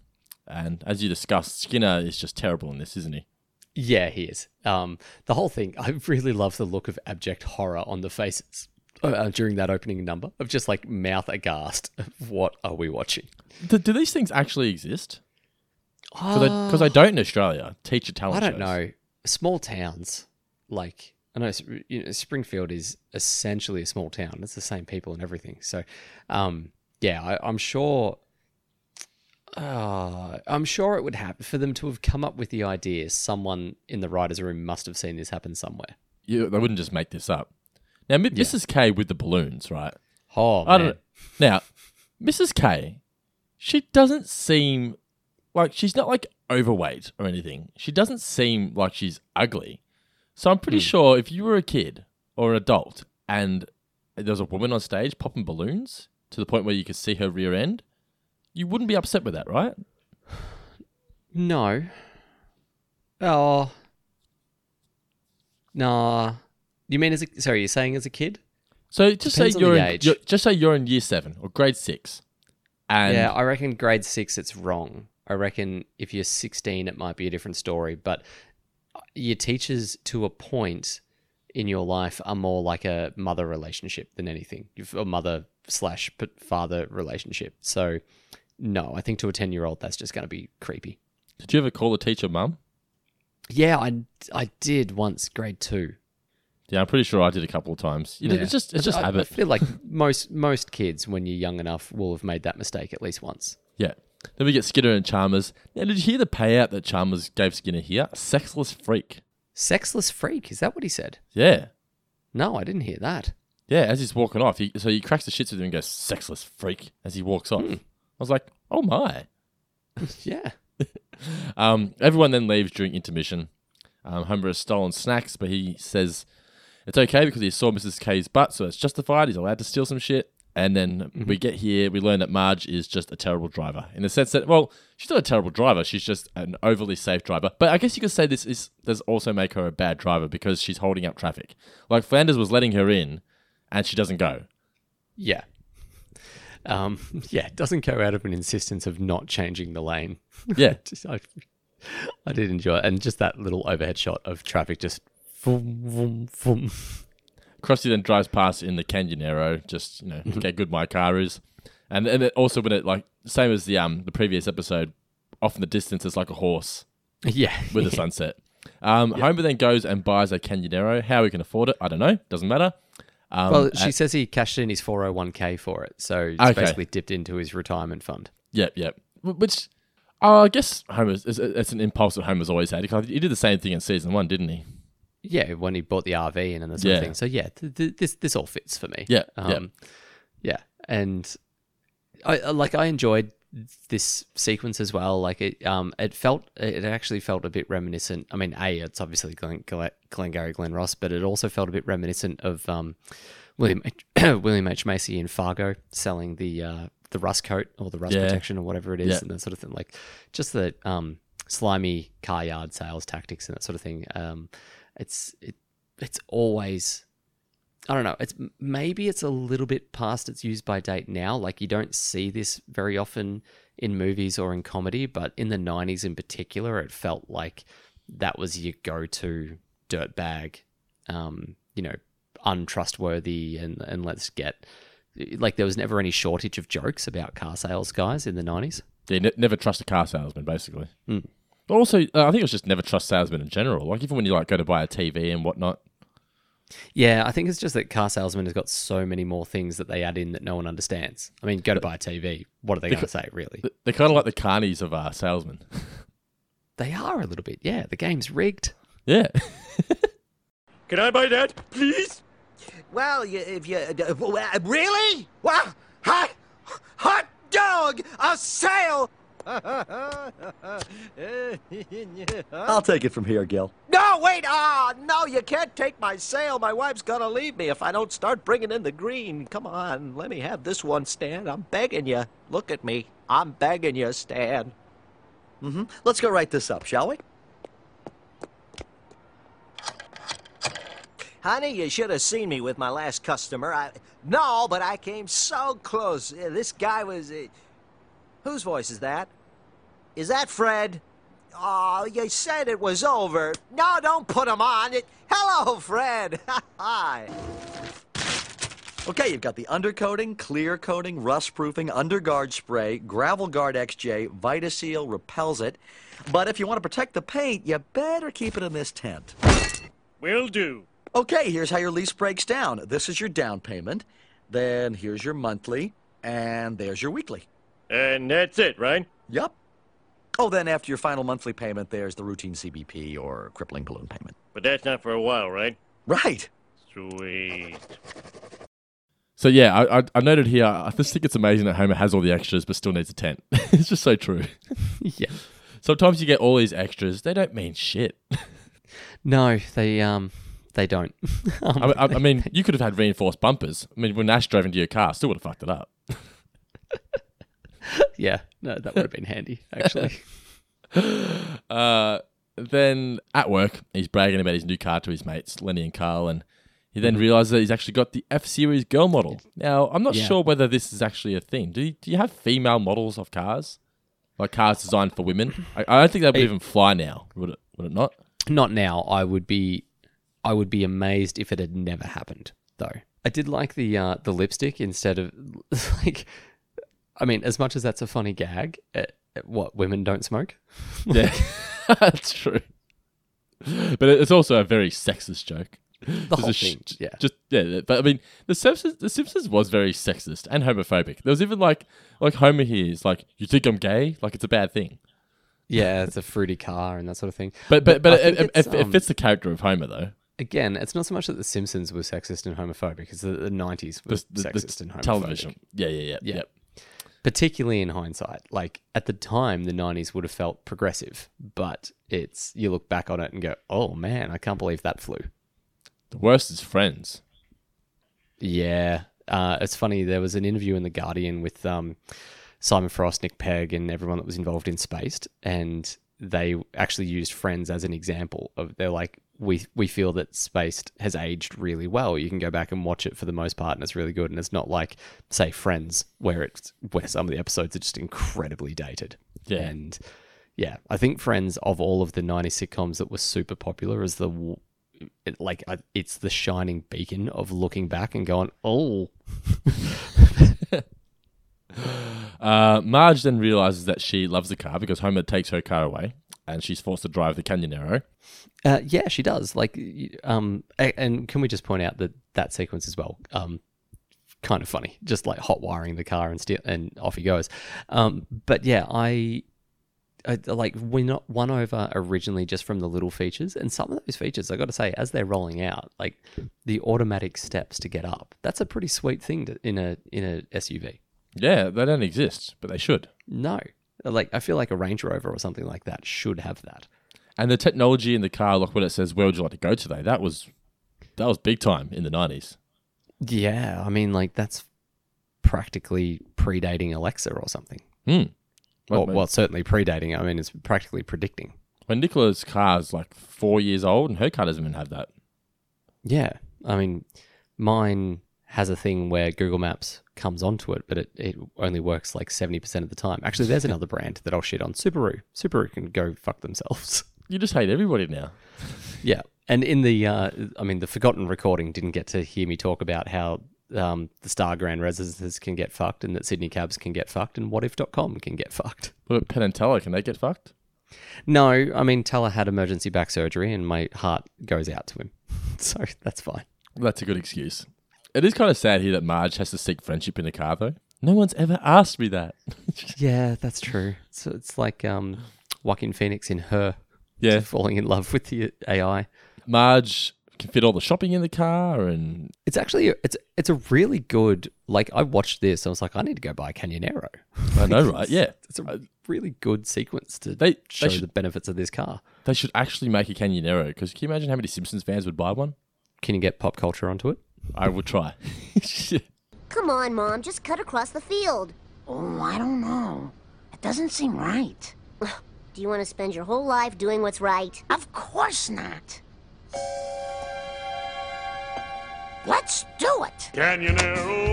Speaker 1: And as you discussed, Skinner is just terrible in this, isn't he?
Speaker 5: Yeah, he is. Um, the whole thing, I really love the look of abject horror on the faces uh, during that opening number of just like mouth aghast. What are we watching?
Speaker 1: Do, do these things actually exist? Because I, don't in Australia. Teacher
Speaker 5: I
Speaker 1: talent I
Speaker 5: don't
Speaker 1: shows.
Speaker 5: know. Small towns, like I know, you know, Springfield is essentially a small town. It's the same people and everything. So, um, yeah, I, I'm sure. Uh, I'm sure it would happen for them to have come up with the idea. Someone in the writers' room must have seen this happen somewhere.
Speaker 1: You, they wouldn't just make this up. Now, Mi- Mrs. K with the balloons, right?
Speaker 5: Oh,
Speaker 1: I don't
Speaker 5: man.
Speaker 1: know. Now, Mrs. K, she doesn't seem like she's not like overweight or anything. She doesn't seem like she's ugly. So I'm pretty hmm. sure if you were a kid or an adult and there was a woman on stage popping balloons to the point where you could see her rear end, you wouldn't be upset with that, right?
Speaker 5: No. Oh. Nah. You mean as a sorry? You're saying as a kid?
Speaker 1: So just
Speaker 5: Depends
Speaker 1: say you're in, you're, just say you're in year seven or grade six, and
Speaker 5: yeah, I reckon grade six, it's wrong. I reckon if you're 16, it might be a different story. But your teachers, to a point in your life, are more like a mother relationship than anything. You've a mother slash father relationship. So, no, I think to a 10 year old, that's just going to be creepy.
Speaker 1: did you ever call a teacher mum?
Speaker 5: Yeah, I, I did once, grade two.
Speaker 1: Yeah, I'm pretty sure I did a couple of times. You know,
Speaker 5: Yeah.
Speaker 1: It's just it's just
Speaker 5: I, I feel like most most kids, when you're young enough, will have made that mistake at least once.
Speaker 1: Yeah. Then we get Skinner and Chalmers. Now, did you hear the payout that Chalmers gave Skinner here? Sexless freak.
Speaker 5: Sexless freak, is that what he said?
Speaker 1: Yeah.
Speaker 5: No, I didn't hear that.
Speaker 1: Yeah, as he's walking off, he, so he cracks the shits with him and goes, sexless freak, as he walks off.
Speaker 5: Hmm.
Speaker 1: I was like, oh my.
Speaker 5: Yeah.
Speaker 1: Um, everyone then leaves during intermission. Um, Homer has stolen snacks, but he says it's okay because he saw Mrs. K's butt, so it's justified. He's allowed to steal some shit. And then we get here, we learn that Marge is just a terrible driver in the sense that, well, she's not a terrible driver. She's just an overly safe driver. But I guess you could say this is does also make her a bad driver because she's holding up traffic. Like Flanders was letting her in, and she doesn't go.
Speaker 5: Yeah. Um, yeah, it doesn't go out of an insistence of not changing the lane.
Speaker 1: Yeah,
Speaker 5: Just- I, I did enjoy it. And just that little overhead shot of traffic just vroom, vroom, vroom.
Speaker 1: Krusty then drives past in the Canyonero, just you know, look how good my car is, and and it also when it like same as the um the previous episode, off in the distance it's like a horse
Speaker 5: Yeah.
Speaker 1: with the sunset. Um, Homer then goes and buys a Canyonero. How he can afford it, I don't know. Doesn't matter. Um,
Speaker 5: well, she
Speaker 1: and-
Speaker 5: says he cashed in his 401k for it. So it's
Speaker 1: Okay.
Speaker 5: basically dipped into his retirement fund.
Speaker 1: Yep, yep. Which uh, I guess Homer's it's, it's an impulse that Homer's always had. He did the same thing in season one, didn't he?
Speaker 5: Yeah, when he bought the RV and that sort
Speaker 1: Yeah.
Speaker 5: of thing. So yeah, th- th- this this all fits for me.
Speaker 1: Yeah, yeah.
Speaker 5: um, yeah, and I like I enjoyed this sequence as well. Like it, um, it felt it actually felt a bit reminiscent. I mean, a it's obviously Glenn, Glenn, Glengarry Glen Ross, but it also felt a bit reminiscent of um, William H- William H Macy in Fargo selling the uh, the rust coat or the rust
Speaker 1: Yeah.
Speaker 5: protection or whatever it is,
Speaker 1: Yeah.
Speaker 5: and that sort of thing. Like just the um, slimy car yard sales tactics and that sort of thing. Um, it's it, it's always I don't know. It's maybe it's a little bit past its use by date now. Like you don't see this very often in movies or in comedy, but in the '90s in particular, it felt like that was your go-to dirtbag. Um, you know, untrustworthy, and and let's get like there was never any shortage of jokes about car sales guys in the '90s.
Speaker 1: Yeah, ne- never trust a car salesman, basically.
Speaker 5: Mm.
Speaker 1: But also, uh, I think it was just never trust salesmen in general. Like even when you like go to buy a TV and whatnot.
Speaker 5: Yeah, I think it's just that car salesman has got so many more things that they add in that no one understands. I mean, go to buy a TV. What are they going to say, really?
Speaker 1: They're kind of like the carnies of uh, salesmen.
Speaker 5: They are a little bit. Yeah, the game's rigged.
Speaker 1: yeah.
Speaker 3: Can I buy that, please?
Speaker 8: Well, you, if you uh, uh, really, what hot hot dog a sale.
Speaker 3: I'll take it from here, Gil.
Speaker 8: No, wait, ah, no, you can't take my sale. My wife's gonna leave me if I don't start bringing in the green. Come on, let me have this one, Stan. I'm begging you. Look at me. I'm begging you, Stan.
Speaker 3: Mm-hmm. Let's go write this up, shall we?
Speaker 8: Honey, you should have seen me with my last customer. I, no, but I came so close. This guy was. Uh, whose voice is that? Is that Fred? Oh, you said it was over. No, don't put him on. It, hello, Fred. Hi.
Speaker 9: Okay, you've got the undercoating, clear coating, rust proofing, underguard spray, gravel guard XJ, Vitaseal repels it. But if you want to protect the paint, you better keep it in this tent.
Speaker 10: Will do.
Speaker 9: Okay, here's how your lease breaks down. This is your down payment. Then here's your monthly, and there's your weekly.
Speaker 10: And that's it, right?
Speaker 9: Yup. Oh, then after your final monthly payment, there's the routine CBP or crippling balloon payment.
Speaker 10: But that's not for a while, right?
Speaker 9: Right.
Speaker 10: Sweet.
Speaker 1: So yeah, I, I, I noted here. I just think it's amazing that Homer has all the extras but still needs a tent. it's just so true.
Speaker 5: yeah.
Speaker 1: Sometimes you get all these extras, they don't mean shit.
Speaker 5: No, they um they don't. Um,
Speaker 1: I, I, I mean, you could have had reinforced bumpers. I mean, when Nash drove into your car, still would have fucked it up.
Speaker 5: yeah, no, that would have been handy actually.
Speaker 1: Uh, then at work, he's bragging about his new car to his mates, Lenny and Carl, and he then realizes that he's actually got the F Series girl model. Now, I'm not
Speaker 5: Yeah.
Speaker 1: sure whether this is actually a thing. Do you, do you have female models of cars? Like cars designed for women? I, I don't think that would even fly now, would it? Would it not?
Speaker 5: Not now. I would be, I would be amazed if it had never happened. Though I did like the uh, the lipstick instead of like, I mean, as much as that's a funny gag, uh, what women don't smoke.
Speaker 1: Yeah, that's true. But it's also a very sexist joke.
Speaker 5: The whole
Speaker 1: sh-
Speaker 5: thing, yeah.
Speaker 1: Just yeah, but I mean, the Simpsons, the Simpsons was very sexist and homophobic. There was even like, like Homer here is like, "You think I'm gay? Like it's a bad thing."
Speaker 5: Yeah, it's a fruity car and that sort of thing.
Speaker 1: But but but,
Speaker 5: I
Speaker 1: it, it, it, it
Speaker 5: um,
Speaker 1: fits the character of Homer though.
Speaker 5: Again, it's not so much that The Simpsons was sexist and homophobic, it's that the 90s was
Speaker 1: The, the,
Speaker 5: sexist
Speaker 1: the
Speaker 5: and homophobic.
Speaker 1: television. Yeah, yeah, yeah,
Speaker 5: Yeah. Particularly in hindsight. Like, at the time, the 90s would have felt progressive, but it's, you look back on it and go, oh man, I can't believe that flew.
Speaker 1: The worst is Friends.
Speaker 5: Yeah. Uh, it's funny, there was an interview in The Guardian with um, Simon Frost, Nick Pegg, and everyone that was involved in Spaced, and they actually used Friends as an example of they're like, we we feel that Spaced has aged really well. You can go back and watch it for the most part, and it's really good. And it's not like, say, Friends, where it's where some of the episodes are just incredibly dated.
Speaker 1: Yeah.
Speaker 5: And yeah, I think Friends of all of the '90s sitcoms that were super popular is the it, like uh, it's the shining beacon of looking back and going, oh,
Speaker 1: Uh, Marge then realizes that she loves the car because Homer takes her car away, and she's forced to drive the Canyonero.
Speaker 5: Uh, yeah, she does. Like, um, and can we just point out that that sequence as well, um, kind of funny, just like hot wiring the car and steal, and off he goes. Um, but yeah, I, I like we're not won over originally just from the little features, and some of those features I got to say, as they're rolling out, like the automatic steps to get up, that's a pretty sweet thing to, in a in a SUV.
Speaker 1: Yeah, they don't exist, but they should.
Speaker 5: No, like I feel like a Range Rover or something like that should have that.
Speaker 1: And the technology in the car, like when it says, "Where would you like to go today?" That was that was big time in the nineties.
Speaker 5: Yeah, I mean, like that's practically predating Alexa or something.
Speaker 1: Hmm.
Speaker 5: Well,
Speaker 1: Well,
Speaker 5: well, certainly predating. I mean, it's practically predicting.
Speaker 1: When Nicola's car's like four years old, and her car doesn't even have that.
Speaker 5: Yeah, I mean, mine has a thing where Google Maps comes onto it, but it, it only works like seventy percent of the time. Actually, there's another brand that I'll shit on. Subaru. Subaru can go fuck themselves.
Speaker 1: You just hate everybody now.
Speaker 5: Yeah, and in the, uh, I mean, the forgotten recording didn't get to hear me talk about how um, the Star Grand Residences can get fucked, and that Sydney cabs can get fucked, and Wotif.com can get fucked.
Speaker 1: But Penn and Teller, can they get fucked?
Speaker 5: No, I mean Teller had emergency back surgery, and my heart goes out to him, so that's fine.
Speaker 1: That's a good excuse. It is kind of sad here that Marge has to seek friendship in the car, though. No one's ever asked me that.
Speaker 5: Yeah, that's true. So it's like um, Joaquin Phoenix in her,
Speaker 1: Yeah.
Speaker 5: falling in love with the AI.
Speaker 1: Marge can fit all the shopping in the car, and
Speaker 5: It's actually it's it's a really good. Like I watched this, and I was like, I need to go buy a Canyonero.
Speaker 1: I know, right? Yeah.
Speaker 5: it's a really good sequence to
Speaker 1: They- they
Speaker 5: show
Speaker 1: should-
Speaker 5: the benefits of this car.
Speaker 1: they should actually make a Canyonero. Because can you imagine how many Simpsons fans would buy one?
Speaker 5: Can you get pop culture onto it?
Speaker 1: I will try.
Speaker 11: Come on, Mom, just cut across the field.
Speaker 4: Oh, I don't know. It doesn't seem right.
Speaker 11: Do you want to spend your whole life doing what's right?
Speaker 4: Of course not. Let's do it.
Speaker 6: Canyonero!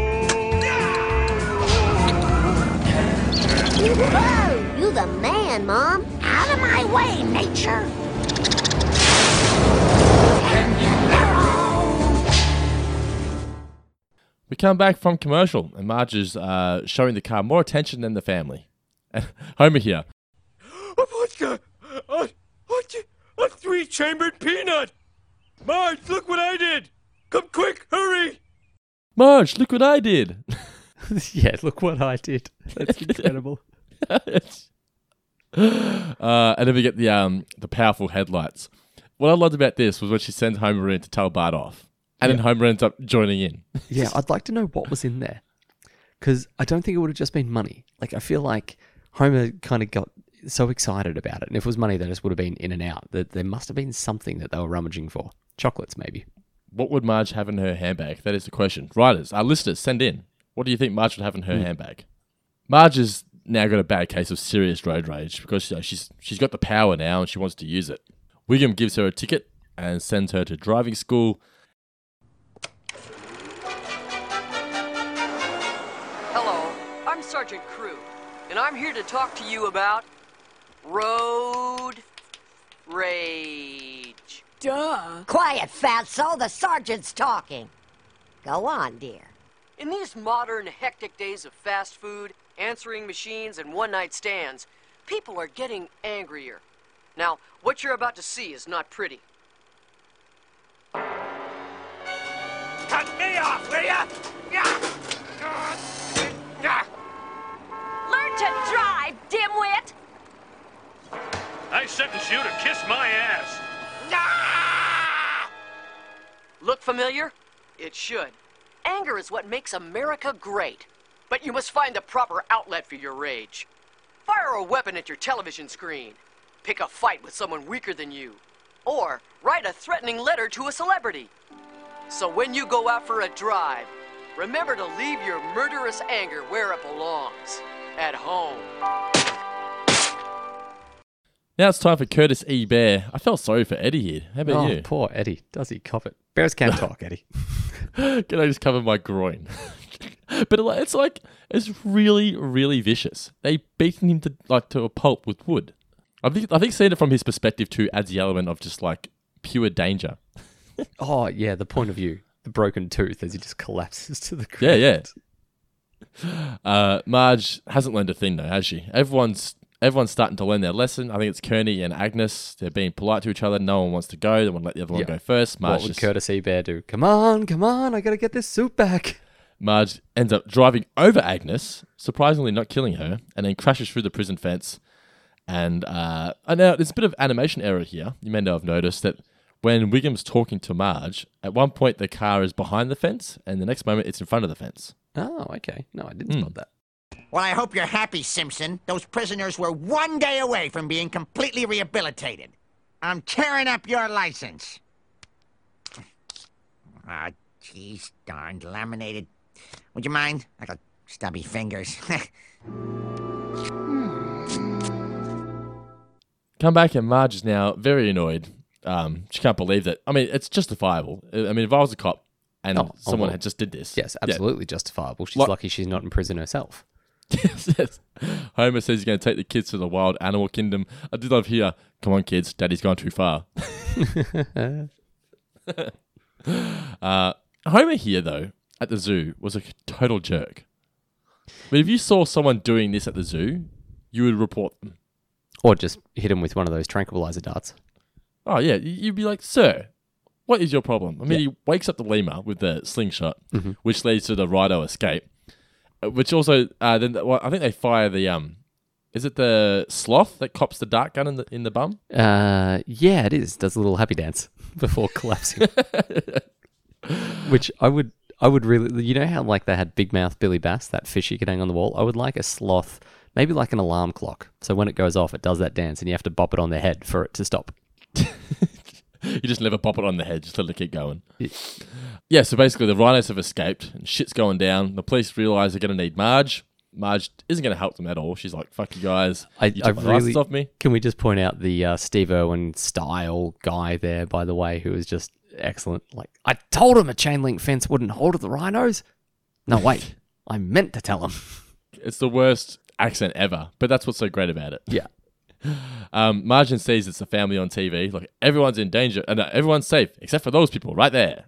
Speaker 11: Whoa, you the man, Mom.
Speaker 4: Out of my way, nature.
Speaker 1: We come back from commercial, and Marge is uh, showing the car more attention than the family. Homer here.
Speaker 10: A vodka! A, a, a three-chambered peanut! Marge, look what I did! Come quick, hurry!
Speaker 1: Marge, look what I did.
Speaker 5: yeah, look what I did. That's incredible.
Speaker 1: uh, and then we get the um the powerful headlights. What I loved about this was when she sends Homer in to tell Bart off, and then Homer ends up joining in.
Speaker 5: yeah, I'd like to know what was in there. Because I don't think it would have just been money. Like, I feel like Homer kind of got so excited about it. And if it was money, they just would have been in and out. That There must have been something that they were rummaging for. Chocolates, maybe.
Speaker 1: What would Marge have in her handbag? That is the question. Writers, our listeners, send in. What do you think Marge would have in her hmm. handbag? Marge has now got a bad case of serious road rage because you know, she's she's got the power now and she wants to use it. Wiggum gives her a ticket and sends her to driving school.
Speaker 12: And I'm here to talk to you about road rage.
Speaker 4: Duh.
Speaker 11: Quiet, fatso. The sergeant's talking. Go on, dear.
Speaker 12: In these modern, hectic days of fast food, answering machines, and one night stands, people are getting angrier. Now, what you're about to see is not pretty.
Speaker 2: Cut me off, will ya? Yeah.
Speaker 6: My ass. Ah!
Speaker 12: Look familiar? It should. Anger is what makes America great. But you must find the proper outlet for your rage. Fire a weapon at your television screen. Pick a fight with someone weaker than you. Or write a threatening letter to a celebrity. So when you go out for a drive, remember to leave your murderous anger where it belongs at home.
Speaker 1: Now it's time for Curtis E. Bear. I felt sorry for Eddie here. How about
Speaker 5: oh,
Speaker 1: you?
Speaker 5: poor Eddie. Does he cop it? Bears can't talk, Eddie.
Speaker 1: Can I just cover my groin? but it's like it's really, really vicious. They beaten him to like to a pulp with wood. I think I think seeing it from his perspective too adds the element of just like pure danger.
Speaker 5: Oh, yeah, the point of view. The broken tooth as he just collapses to the ground.
Speaker 1: Yeah, yeah. Uh, Marge hasn't learned a thing though, has she? Everyone's everyone's starting to learn their lesson. I think it's Kearney and Agnes. They're being polite to each other. No one wants to go. They want to let the other one go first. Marge
Speaker 5: What would
Speaker 1: just-
Speaker 5: Curtis E. Bear do? Come on, come on, I gotta get this suit back.
Speaker 1: Marge ends up driving over Agnes, surprisingly not killing her, and then crashes through the prison fence. And uh, I know there's a bit of animation error here. You may not have noticed that when Wiggum's talking to Marge, at one point the car is behind the fence, and the next moment it's in front of the fence.
Speaker 5: Oh, okay. No, I didn't
Speaker 1: Hmm.
Speaker 5: spot that.
Speaker 4: Well, I hope you're happy, Simpson. Those prisoners were one day away from being completely rehabilitated. I'm tearing up your license. Ah, jeez, darned laminated. Would you mind? I got stubby fingers.
Speaker 1: Come back, and Marge is now very annoyed. Um, she can't believe that. I mean, it's justifiable. I I mean, if I was a cop and
Speaker 5: Oh, oh,
Speaker 1: someone
Speaker 5: well,
Speaker 1: had just did this,
Speaker 5: Yes,
Speaker 1: yeah.
Speaker 5: absolutely justifiable. She's
Speaker 1: Like-
Speaker 5: lucky she's not in prison herself.
Speaker 1: Homer says he's going to take the kids to the wild animal kingdom. I did love here. Come on, kids. Daddy's gone too far. uh, Homer here, though, at the zoo, was a total jerk. But if you saw someone doing this at the zoo, you would report them.
Speaker 5: Or just hit him with one of those tranquilizer darts.
Speaker 1: Oh, yeah. You'd be like, sir, what is your problem? I mean, he wakes up the lemur with the slingshot,
Speaker 5: Mhm.
Speaker 1: which leads to the Rhino escape. Uh, Which also, uh, then well, I think they fire the um, is it the sloth that cops the dart gun in the in the bum?
Speaker 5: Uh, yeah, it is. Does a little happy dance before collapsing. Which I would, I would really, you know how like they had Big Mouth Billy Bass, that fish you could hang on the wall. I would like a sloth, maybe like an alarm clock. So when it goes off, it does that dance, and you have to bop it on their head for it to stop.
Speaker 1: You just never pop it on the head, just let it keep going. Yeah, so basically the rhinos have escaped and shit's going down. The police realise they're going to need Marge. Marge isn't going to help them at all. She's like, "Fuck you guys!
Speaker 5: I,
Speaker 1: you
Speaker 5: I
Speaker 1: took my license
Speaker 5: really
Speaker 1: off me."
Speaker 5: Can we just point out the uh, Steve Irwin style guy there, by the way, who is just excellent. Like I told him a chain link fence wouldn't hold the rhinos. No, wait, I meant to tell him.
Speaker 1: It's the worst accent ever, but that's what's so great about it.
Speaker 5: Yeah.
Speaker 1: Um, Margin sees it's a family on TV. Like everyone's in danger and uh, everyone's safe except for those people right there.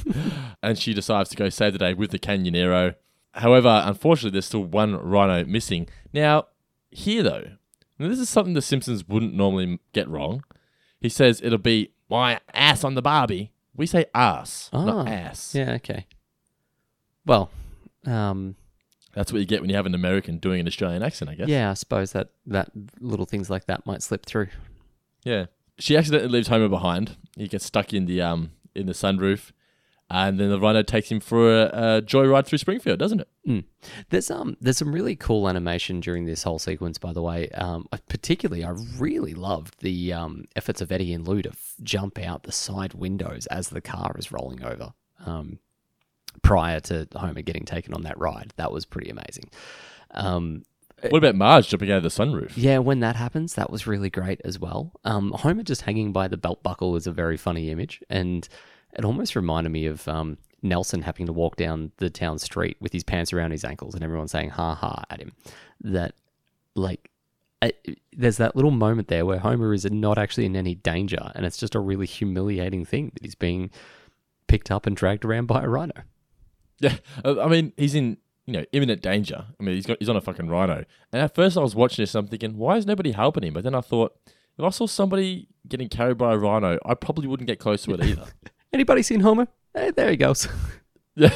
Speaker 1: and she decides to go save the day with the Canyonero. However, unfortunately, there's still one rhino missing. Now, here though, this is something the Simpsons wouldn't normally get wrong. He says it'll be my ass on the Barbie. We say ass, not
Speaker 5: Ah,
Speaker 1: ass.
Speaker 5: Yeah, okay. Well, um,
Speaker 1: That's what you get when you have an American doing an Australian accent, I guess.
Speaker 5: yeah, I suppose that that little things like that might slip through.
Speaker 1: Yeah. She accidentally leaves Homer behind. He gets stuck in the um in the sunroof, and then the rhino takes him for a, a joyride through Springfield, doesn't it?
Speaker 5: Mm. There's um there's some really cool animation during this whole sequence, by the way. Um, I- particularly, I really loved the um efforts of Eddie and Lou to f- jump out the side windows as the car is rolling over. Um, prior to Homer getting taken on that ride, that was pretty amazing. Um,
Speaker 1: What about Marge jumping out of the sunroof?
Speaker 5: yeah, when that happens, that was really great as well. Um, Homer just hanging by the belt buckle is a very funny image, and it almost reminded me of um, Nelson having to walk down the town street with his pants around his ankles and everyone saying "ha ha" at him. That, like, I, there's that little moment there where Homer is not actually in any danger, and it's just a really humiliating thing that he's being picked up and dragged around by a rhino.
Speaker 1: Yeah, I mean he's in you know imminent danger. I mean he's got he's on a fucking rhino. And at first I was watching this, and I'm thinking, why is nobody helping him? But then I thought, if I saw somebody getting carried by a rhino, I probably wouldn't get close to it either.
Speaker 5: Anybody seen Homer? Hey, there he goes.
Speaker 1: Yeah,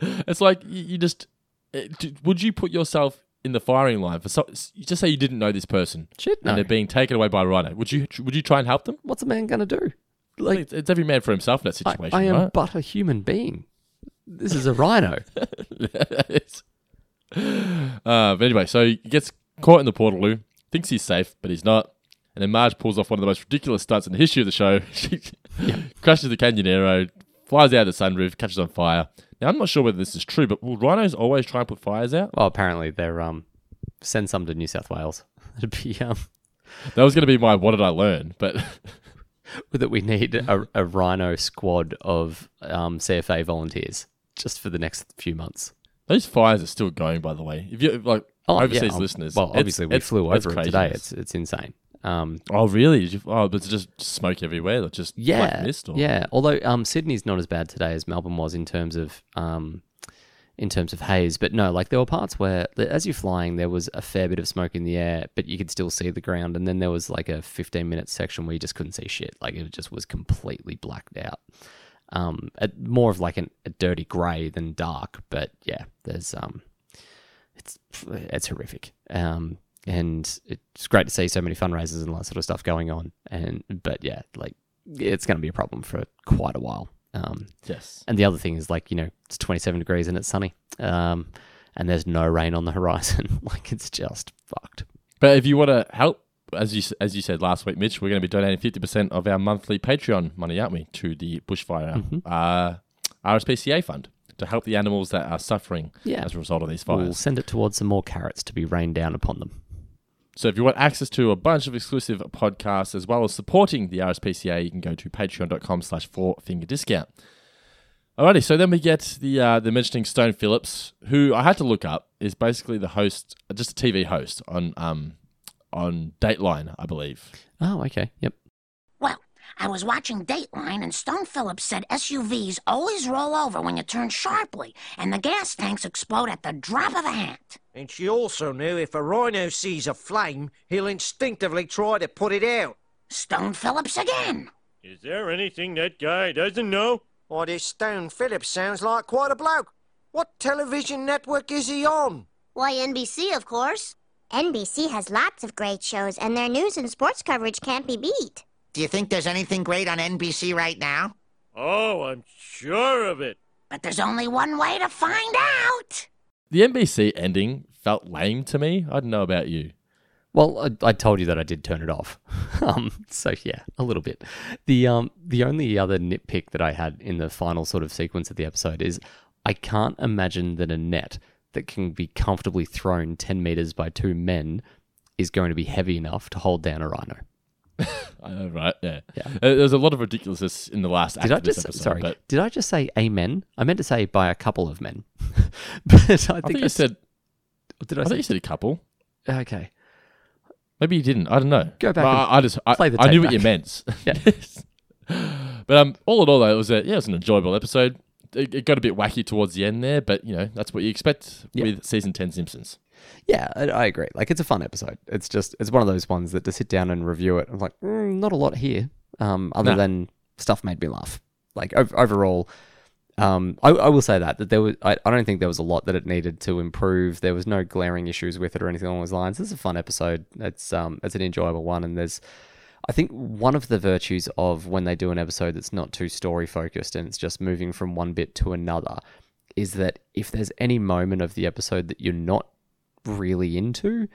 Speaker 1: it's like you, just. eh, Would you put yourself in the firing line for so, you just say you didn't know this person?
Speaker 5: Shit, no.
Speaker 1: And they're being taken away by a rhino. Would you? Would you try and help them?
Speaker 5: What's a man gonna do?
Speaker 1: Like it's, it's every man for himself in that
Speaker 5: I,
Speaker 1: situation,
Speaker 5: I am
Speaker 1: right?
Speaker 5: but a human being. This is a rhino.
Speaker 1: Uh, but anyway, so he gets caught in the portaloo, thinks he's safe, but he's not. And then Marge pulls off one of the most ridiculous stunts in the history of the show. She crashes the Canyonero, flies out of the sunroof, catches on fire. Now, I'm not sure whether this is true, but will rhinos always try and put fires out?
Speaker 5: Well, apparently they're um send some to New South Wales. It'd be um
Speaker 1: That was going to be my what did I learn, but
Speaker 5: that we need a, a rhino squad of um CFA volunteers just for the next few months.
Speaker 1: those fires are still going, by the way. If you like overseas
Speaker 5: um,
Speaker 1: listeners,
Speaker 5: Well, obviously we flew over it today. It's it's insane. Um,
Speaker 1: Oh, really? Oh, but it's just smoke everywhere, like just
Speaker 5: yeah,
Speaker 1: black mist. Or?
Speaker 5: yeah. Although um, Sydney's not as bad today as Melbourne was in terms of um, in terms of haze, but no, like there were parts where as you're flying, there was a fair bit of smoke in the air, but you could still see the ground, and then there was like a 15 minute section where you just couldn't see shit. Like it just was completely blacked out. Um, a, more of like an, a dirty grey than dark, but yeah, there's um, it's it's horrific. Um, and it's great to see so many fundraisers and that sort of stuff going on. And but yeah, like it's going to be a problem for quite a while. Um,
Speaker 1: Yes.
Speaker 5: And the other thing is like you know it's 27 degrees and it's sunny, um, and there's no rain on the horizon. like it's just fucked.
Speaker 1: But if you want to help, as you as you said last week, Mitch, we're going to be donating fifty percent of our monthly Patreon money, aren't we, to the bushfire
Speaker 5: Mhm.
Speaker 1: uh, RSPCA fund to help the animals that are suffering
Speaker 5: Yeah.
Speaker 1: as a result of these fires.
Speaker 5: We'll send it towards some more carrots to be rained down upon them.
Speaker 1: So if you want access to a bunch of exclusive podcasts as well as supporting the RSPCA, you can go to patreon.com slash four finger discount. Alrighty, so then we get the uh, the mentioning Stone Phillips, who I had to look up, is basically the host, just a TV host on um on Dateline, I believe.
Speaker 5: Oh, okay. Yep.
Speaker 13: Well, I was watching Dateline, and Stone Phillips said SUVs always roll over when you turn sharply, and the gas tanks explode at the drop of a hat.
Speaker 8: And she also knew if a rhino sees a flame, he'll instinctively try to put it out.
Speaker 13: Stone Phillips again.
Speaker 10: Is there anything that guy doesn't know?
Speaker 8: Why, this Stone Phillips sounds like quite a bloke. What television network is he on?
Speaker 14: Why, NBC, of course. NBC has lots of great shows, and their news and sports coverage can't be beat.
Speaker 4: Do you think there's anything great on NBC right now?
Speaker 10: Oh, I'm sure of it.
Speaker 13: But there's only one way to find out.
Speaker 1: The NBC ending felt lame to me. I don't know about you.
Speaker 5: Well, I, I told you that I did turn it off. um, so yeah, a little bit. The um, the only other nitpick that I had in the final sort of sequence of the episode is I can't imagine that a net that can be comfortably thrown ten meters by two men is going to be heavy enough to hold down a rhino.
Speaker 1: Uh, right, yeah. Uh, there's a lot of ridiculousness in the last act
Speaker 5: Did I just
Speaker 1: episode.
Speaker 5: sorry?
Speaker 1: but
Speaker 5: Did I just say amen? I meant to say by a couple of men. but I think
Speaker 1: I think you
Speaker 5: s-
Speaker 1: said.
Speaker 5: Did I,
Speaker 1: I
Speaker 5: say
Speaker 1: thought you said a couple.
Speaker 5: Okay.
Speaker 1: Maybe you didn't. I don't know.
Speaker 5: Go back and
Speaker 1: I, I just I,
Speaker 5: play the
Speaker 1: I knew what you meant.
Speaker 5: Yeah.
Speaker 1: but um, all in all, though, it was a yeah, it was an enjoyable episode. It, it got a bit wacky towards the end there, but you know that's what you expect
Speaker 5: Yeah.
Speaker 1: with season ten Simpsons.
Speaker 5: Yeah, I, I agree. Like it's a fun episode. It's just it's one of those ones that to sit down and review it, I'm like, mm, not a lot here. Um, other
Speaker 1: No.
Speaker 5: than stuff made me laugh. Like ov- overall, um, I, I will say that that there was. I, I don't think there was a lot that it needed to improve. There was no glaring issues with it or anything along those lines. It's a fun episode. It's um, it's an enjoyable one, and there's. I think one of the virtues of when they do an episode that's not too story focused and it's just moving from one bit to another is that if there's any moment of the episode that you're not really into,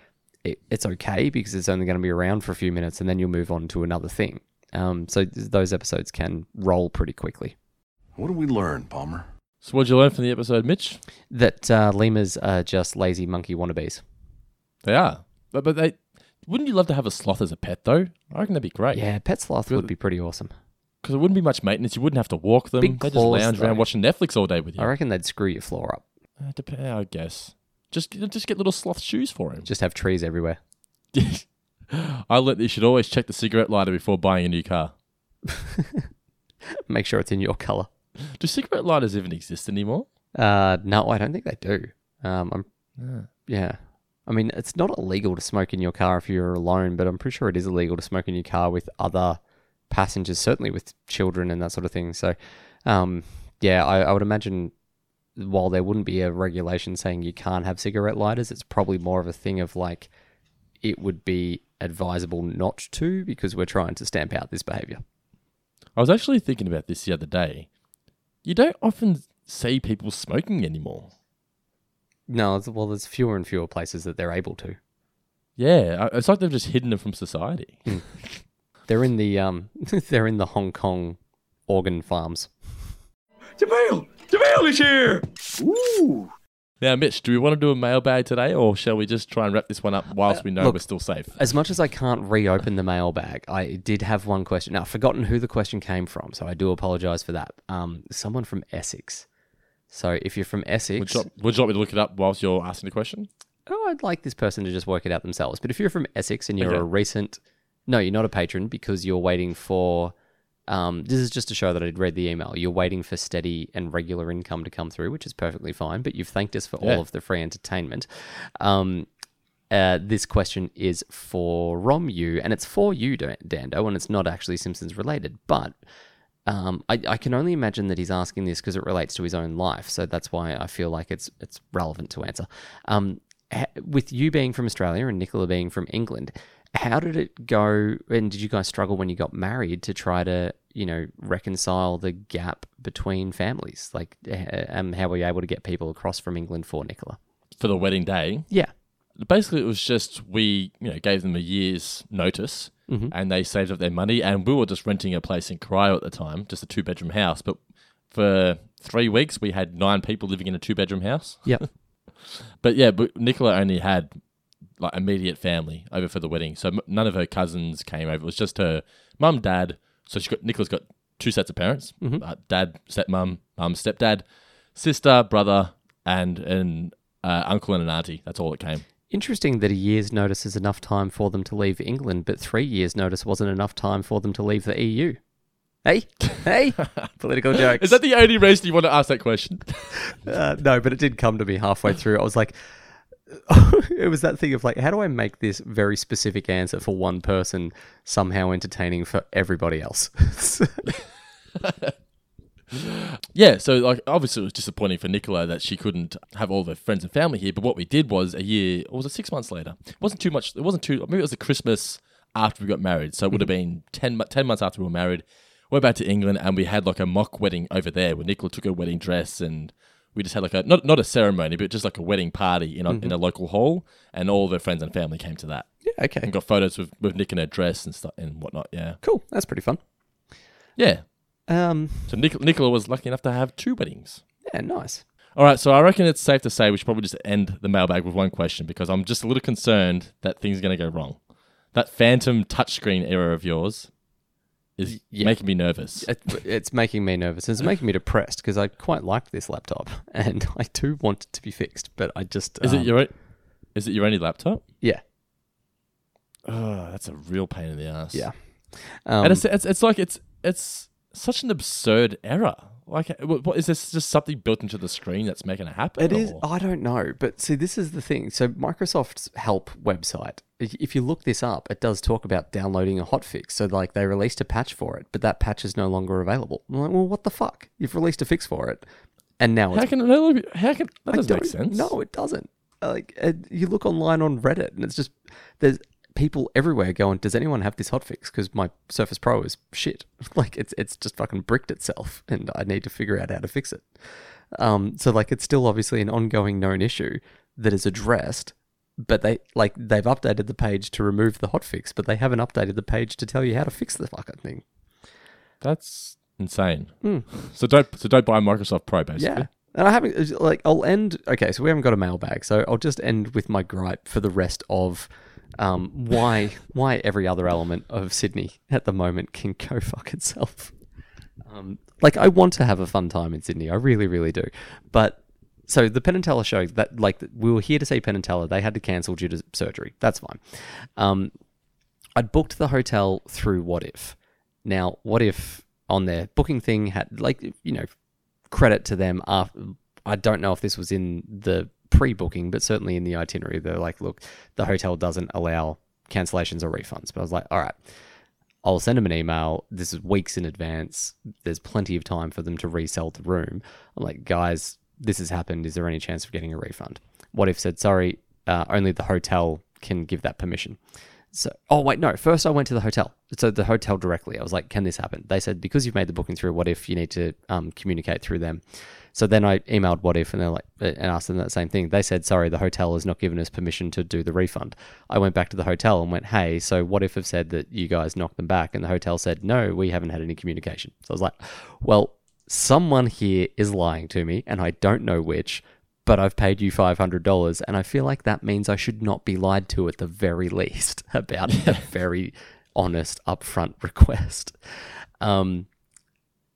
Speaker 5: it, it's okay because it's only going to be around for a few minutes and then you'll move on to another thing. Um, so th- those episodes can roll pretty quickly.
Speaker 15: What did we learn, Palmer?
Speaker 1: So, what did you learn from the episode, Mitch?
Speaker 5: That uh, lemurs are just lazy monkey wannabes.
Speaker 1: They are, but but they wouldn't you love to have a sloth as a pet though? I reckon that'd be great.
Speaker 5: Yeah, pet sloth would be pretty awesome.
Speaker 1: because it wouldn't be much maintenance. You wouldn't have to walk them.
Speaker 5: Big
Speaker 1: they just
Speaker 5: claws,
Speaker 1: lounge
Speaker 5: though.
Speaker 1: around watching Netflix all day with you.
Speaker 5: I reckon they'd screw your floor up.
Speaker 1: Uh, dep- I guess. Just just get little sloth shoes for him.
Speaker 5: Just have trees everywhere.
Speaker 1: I learned that you should always check the cigarette lighter before buying a new car.
Speaker 5: Make sure it's in your color.
Speaker 1: Do cigarette lighters even exist anymore?
Speaker 5: Uh, no, I don't think they do. Um, I'm,
Speaker 1: Yeah.
Speaker 5: I mean, it's not illegal to smoke in your car if you're alone, but I'm pretty sure it is illegal to smoke in your car with other passengers, certainly with children and that sort of thing. So, um, yeah, I, I would imagine while there wouldn't be a regulation saying you can't have cigarette lighters, it's probably more of a thing of like it would be advisable not to because we're trying to stamp out this behavior.
Speaker 1: I was actually thinking about this the other day. You don't often see people smoking anymore.
Speaker 5: No, well, there's fewer and fewer places that they're able to.
Speaker 1: Yeah, it's like they've just hidden them from society.
Speaker 5: They're in the um, they're in the Hong Kong organ farms.
Speaker 10: Jamil! Jamil is here! Ooh!
Speaker 1: Now, Mitch, do we want to do a mailbag today, or shall we just try and wrap this one up whilst we know
Speaker 5: Uh, Look,
Speaker 1: we're still safe?
Speaker 5: As much as I can't reopen the mailbag, I did have one question. Now, I've forgotten who the question came from, so I do apologise for that. Um, someone from Essex. So if you're from Essex,
Speaker 1: Would you, would you want me to look it up whilst you're asking the question?
Speaker 5: oh, I'd like this person to just work it out themselves. But if you're from Essex and you're
Speaker 1: Okay.
Speaker 5: a recent, no, you're not a patron because you're waiting for. Um, this is just to show that I'd read the email. You're waiting for steady and regular income to come through, which is perfectly fine. But you've thanked us for
Speaker 1: Yeah.
Speaker 5: all of the free entertainment. Um, uh, this question is for Rom you, and it's for you, Dando, and it's not actually Simpsons related. But um, I, I can only imagine that he's asking this because it relates to his own life, so that's why I feel like it's it's relevant to answer. Um, ha- with you being from Australia and Nicola being from England, how did it go? And did you guys struggle when you got married to try to you know reconcile the gap between families? Like, um, how were you able to get people across from England for Nicola?
Speaker 1: For the wedding day?
Speaker 5: Yeah.
Speaker 1: Basically, it was just we, you know, gave them a year's notice,
Speaker 5: Mhm.
Speaker 1: and they saved up their money, and we were just renting a place in Cryo at the time, just a two-bedroom house. But for three weeks, we had nine people living in a two-bedroom house.
Speaker 5: Yep.
Speaker 1: but yeah, but Nicola only had like immediate family over for the wedding, so m- none of her cousins came over. It was just her mum, dad. So she got Nicola's got two sets of parents:
Speaker 5: Mhm.
Speaker 1: uh, dad, stepmom, mum, stepdad, sister, brother, and an uh, uncle and an auntie. That's all that came.
Speaker 5: Interesting that a year's notice is enough time for them to leave England, but three years' notice wasn't enough time for them to leave the EU. Hey, hey, political jokes.
Speaker 1: Is that the only reason you want to ask that question?
Speaker 5: Uh, no, but it did come to me halfway through. I was like, it was that thing of like, how do I make this very specific answer for one person somehow entertaining for everybody else?
Speaker 1: Yeah, so like obviously it was disappointing for Nicola that she couldn't have all of her friends and family here. But what we did was a year, or was it six months later? It wasn't too much. It wasn't too. Maybe it was the Christmas after we got married. So it would have mm-hmm. been 10, 10 months after we were married. Went back to England and we had like a mock wedding over there where Nicola took her wedding dress and we just had like a not not a ceremony but just like a wedding party in a, in a mm-hmm. local hall and all of her friends and family came to that.
Speaker 5: Yeah, okay.
Speaker 1: And got photos with, with Nick in her dress and stuff and whatnot. Yeah.
Speaker 5: cool, that's pretty fun.
Speaker 1: Yeah.
Speaker 5: Um,
Speaker 1: So Nic- Nicola was lucky enough to have two weddings.
Speaker 5: yeah, nice.
Speaker 1: All right, so I reckon it's safe to say we should probably just end the mailbag with one question because I'm just a little concerned that things are going to go wrong. That phantom touchscreen error of yours is
Speaker 5: Yeah.
Speaker 1: making me nervous.
Speaker 5: It, it's making me nervous. It's making me depressed because I quite like this laptop and I do want it to be fixed, but I just
Speaker 1: Is
Speaker 5: um,
Speaker 1: it your is it your only laptop?
Speaker 5: yeah
Speaker 1: Oh, that's a real pain in the ass.
Speaker 5: yeah.
Speaker 1: and
Speaker 5: Um,
Speaker 1: it's, it's it's like it's it's such an absurd error. Like, what, is this just something built into the screen that's making it happen?
Speaker 5: It is.
Speaker 1: or-
Speaker 5: I don't know, but see, this is the thing. So Microsoft's help website, if you look this up, it does talk about downloading a hotfix. So like they released a patch for it, but that patch is no longer available. I'm like, well, what the fuck? You've released a fix for it, and now
Speaker 1: How
Speaker 5: it's
Speaker 1: can it, how can that doesn't make sense?
Speaker 5: No, it doesn't. Like you look online on Reddit, and it's just there's people everywhere going, "Does anyone have this hotfix? Because my Surface Pro is shit. like it's it's just fucking bricked itself, and I need to figure out how to fix it." Um, so like it's still obviously an ongoing known issue that is addressed, but they like they've updated the page to remove the hotfix, but they haven't updated the page to tell you how to fix the fucking thing.
Speaker 1: That's insane.
Speaker 5: Hmm.
Speaker 1: So don't so don't buy a Microsoft Pro basically.
Speaker 5: Yeah. And I haven't like I'll end okay, so we haven't got a mailbag, so I'll just end with my gripe for the rest of um, why why every other element of Sydney at the moment can go fuck itself. Um, like I want to have a fun time in Sydney, I really, really do. But so the Penn and Teller show that like we were here to see Penn and Teller, they had to cancel due to surgery. That's fine. Um, I'd booked the hotel through Wotif. Now, Wotif on their booking thing had like you know credit to them. After, I don't know if this was in the pre-booking, but certainly in the itinerary, they're like, look, the hotel doesn't allow cancellations or refunds. But I was like, all right, I'll send them an email. This is weeks in advance. There's plenty of time for them to resell the room. I'm like, guys, this has happened. Is there any chance of getting a refund? Wotif said, sorry, uh, only the hotel can give that permission. So, oh wait, no. First, I went to the hotel. So the hotel directly. I was like, "Can this happen?" They said because you've made the booking through Wotif, you need to um, communicate through them. So then I emailed Wotif, and they're like, and asked them that same thing. They said, "Sorry, the hotel has not given us permission to do the refund." I went back to the hotel and went, "Hey, so Wotif have said that you guys knocked them back?" And the hotel said, "No, we haven't had any communication." So I was like, "Well, someone here is lying to me, and I don't know which." but I've paid you $500 and I feel like that means I should not be lied to at the very least about a very honest upfront request. Um,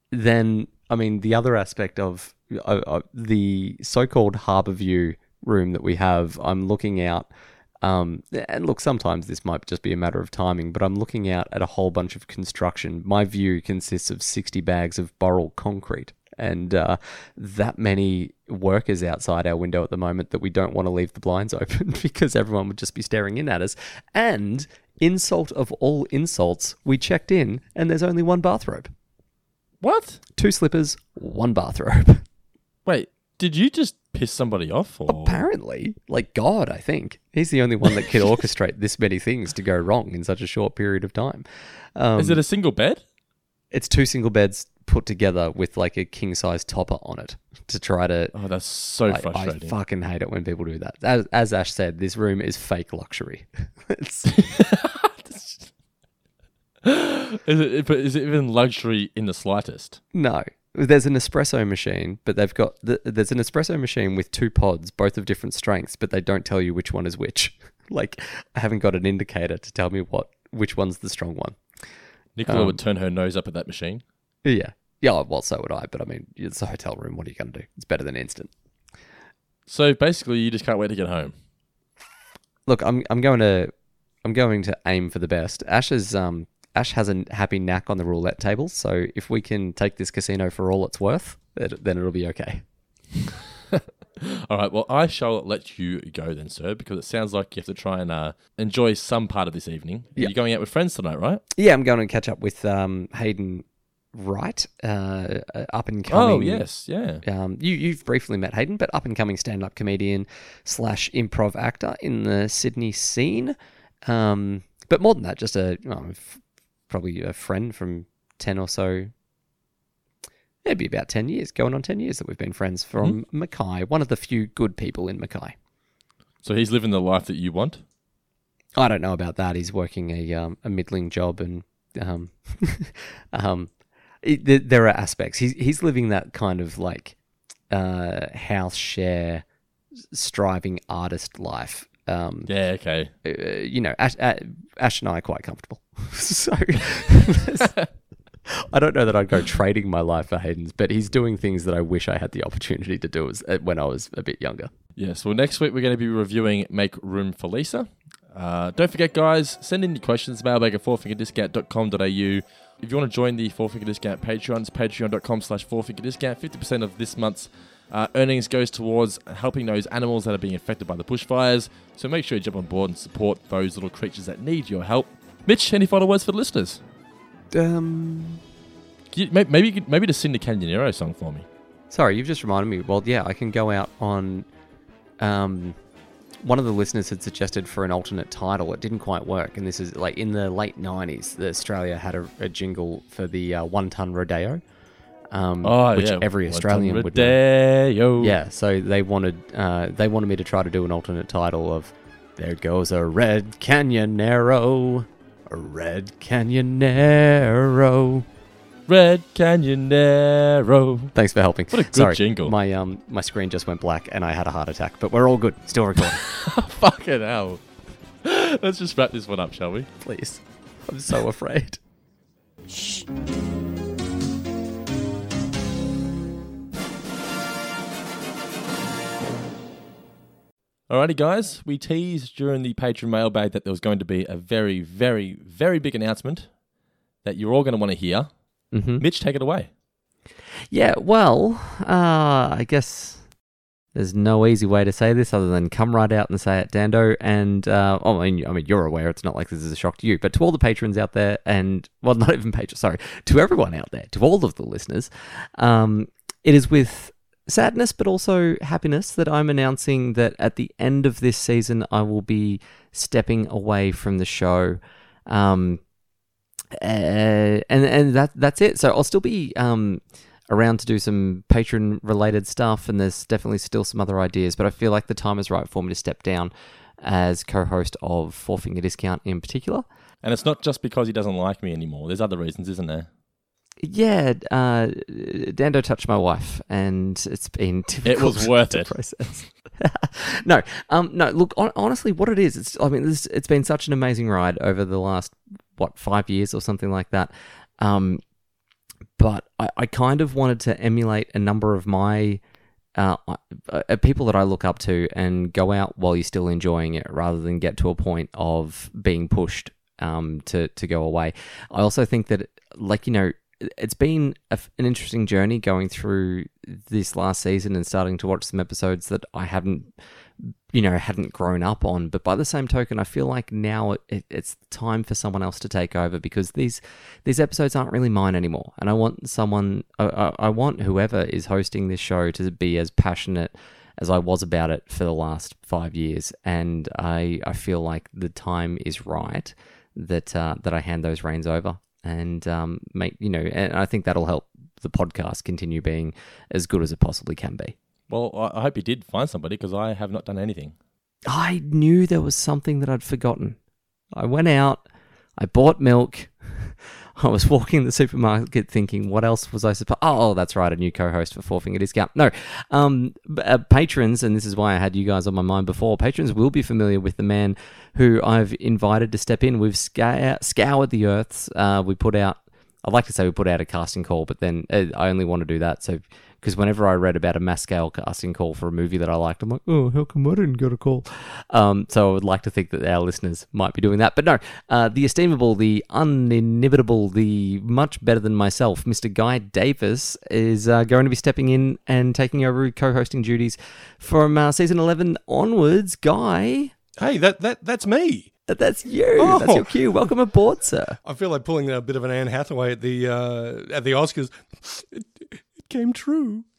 Speaker 5: then, I mean, the other aspect of uh, uh, the so-called Harbour View room that we have, I'm looking out um, and look, sometimes this might just be a matter of timing, but I'm looking out at a whole bunch of construction. My view consists of 60 bags of Boral concrete and uh, that many workers outside our window at the moment that we don't want to leave the blinds open because everyone would just be staring in at us. And insult of all insults, we checked in and there's only one bathrobe.
Speaker 1: What?
Speaker 5: Two slippers, one bathrobe.
Speaker 1: Wait, did you just piss somebody off? Or?
Speaker 5: Apparently, like God, I think he's the only one that could orchestrate this many things to go wrong in such a short period of time. Um,
Speaker 1: Is it a single bed?
Speaker 5: It's two single beds put together with like a king size topper on it to try to.
Speaker 1: Oh, that's so
Speaker 5: I,
Speaker 1: frustrating.
Speaker 5: I fucking hate it when people do that. As, as Ash said, this room is fake luxury. it's,
Speaker 1: Is it? But is it even luxury in the slightest?
Speaker 5: no, there's an espresso machine, but they've got the, there's an espresso machine with two pods, both of different strengths, but they don't tell you which one is which. like I haven't got an indicator to tell me what which one's the strong one.
Speaker 1: Nicola
Speaker 5: Um,
Speaker 1: would turn her nose up at that machine.
Speaker 5: Yeah. Yeah, well, so would I, but I mean, it's a hotel room. What are you going to do? It's better than instant.
Speaker 1: So basically, you just can't wait to get home.
Speaker 5: Look, I'm I'm going to I'm going to aim for the best. Ash is um Ash has a happy knack on the roulette table, so if we can take this casino for all it's worth, then it'll be okay.
Speaker 1: All right. Well, I shall let you go then, sir, because it sounds like you have to try and uh, enjoy some part of this evening.
Speaker 5: Yeah.
Speaker 1: You're going out with friends tonight, right?
Speaker 5: Yeah, I'm going to catch up with um Hayden Wright, uh, up and coming.
Speaker 1: Oh, yes, yeah.
Speaker 5: Um, you you've briefly met Hayden, but up and coming stand up comedian slash improv actor in the Sydney scene. Um, but more than that, just a well, f- probably a friend from ten or so. It'd be about ten years, going on ten years that we've been friends from Mackay. One of the few good people in Mackay.
Speaker 1: So he's living the life that you want.
Speaker 5: I don't know about that. He's working a um, a middling job, and um, um, it, there, there are aspects. He's he's living that kind of like uh, house share, striving artist life. Um,
Speaker 1: Yeah. Okay.
Speaker 5: uh, you know, Ash, uh, Ash and I are quite comfortable. so I don't know that I'd go trading my life for Hayden's, but he's doing things that I wish I had the opportunity to do as, uh, when I was a bit younger.
Speaker 1: Yes, well, next week we're going to be reviewing Make Room for Lisa. Uh, don't forget, guys, send in your questions, mailbag at fourfingerdiscount.com.au. If you want to join the Four Finger Discount Patreon, it's patreon.com slash fourfingerdiscount. 50% of this month's uh, earnings goes towards helping those animals that are being affected by the bushfires. So make sure you jump on board and support those little creatures that need your help. Mitch, any final words for the listeners?
Speaker 5: Um,
Speaker 1: You- maybe maybe the Canyonero song for me.
Speaker 5: Sorry, you've just reminded me. Well, yeah, I can go out on. Um, one of the listeners had suggested for an alternate title. It didn't quite work, and this is like in the late '90s. The Australia had a, a jingle for the uh, one ton rodeo, um,
Speaker 1: Oh,
Speaker 5: which
Speaker 1: yeah,
Speaker 5: every Australian would know.
Speaker 1: Rodeo.
Speaker 5: Yeah, so they wanted uh, they wanted me to try to do an alternate title of "There goes a red canyonero, a red canyonero."
Speaker 1: Red Canyonero.
Speaker 5: Thanks for helping.
Speaker 1: What a good
Speaker 5: Sorry,
Speaker 1: jingle.
Speaker 5: My um my screen just went black and I had a heart attack, but we're all good. Still recording.
Speaker 1: Fucking hell. Let's just wrap this one up, shall we?
Speaker 5: Please. I'm so afraid.
Speaker 1: Alrighty, guys. We teased during the Patreon mailbag that there was going to be a very, very, very big announcement that you're all going to want to hear.
Speaker 5: Mm-hmm.
Speaker 1: Mitch, take it away.
Speaker 5: Yeah, well, uh, I guess there's no easy way to say this other than come right out and say it, Dando. And uh, oh, I mean, I mean, you're aware. It's not like this is a shock to you, but to all the patrons out there, and well, not even patrons. Sorry, to everyone out there, to all of the listeners, um, it is with sadness but also happiness that I'm announcing that at the end of this season, I will be stepping away from the show. Um, uh, and and that that's it. So I'll still be um, around to do some patron related stuff, and there's definitely still some other ideas. But I feel like the time is right for me to step down as co-host of Four Finger Discount in particular.
Speaker 1: And it's not just because he doesn't like me anymore. There's other reasons, isn't there?
Speaker 5: Yeah, uh, Dando touched my wife, and it's been difficult
Speaker 1: was worth it.
Speaker 5: process. no, um, no. Look, hon- honestly, what it is, it's. I mean, this, it's been such an amazing ride over the last what five years or something like that. Um, but I, I kind of wanted to emulate a number of my uh, uh, people that I look up to and go out while you're still enjoying it, rather than get to a point of being pushed um, to to go away. I also think that, like you know, it's been a, an interesting journey going through this last season and starting to watch some episodes that I haven't, you know, hadn't grown up on. But by the same token, I feel like now it, it's time for someone else to take over because these these episodes aren't really mine anymore, and I want someone, I, I, want whoever is hosting this show to be as passionate as I was about it for the last five years, and I I feel like the time is right that uh, that I hand those reins over and um, make you know, and I think that'll help the podcast continue being as good as it possibly can be.
Speaker 1: Well, I I hope you did find somebody because I have not done anything.
Speaker 5: I knew there was something that I'd forgotten. I went out, I bought milk. I was walking the supermarket thinking, what else was I supposed? Oh, that's right, a new co-host for Four Finger Discount. No, um, uh, patrons, and this is why I had you guys on my mind before. Patrons will be familiar with the man who I've invited to step in. We've scour- scoured the earths. Uh, we put out. I'd like to say we put out a casting call, but then uh, I only want to do that so because whenever I read about a mass scale casting call for a movie that I liked, I'm like, oh, how come I didn't get a call? Um, so I would like to think that our listeners might be doing that. But no, uh, the estimable, the uninhibitable, the much better than myself, Mr. Guy Davis, is uh, going to be stepping in and taking over co hosting duties from uh, season 11 onwards. Guy.
Speaker 16: Hey, that, that that's me.
Speaker 5: That's you. That's your cue. Welcome aboard, sir.
Speaker 16: I feel like pulling a bit of an Anne Hathaway at the uh, at the Oscars. It, it came true.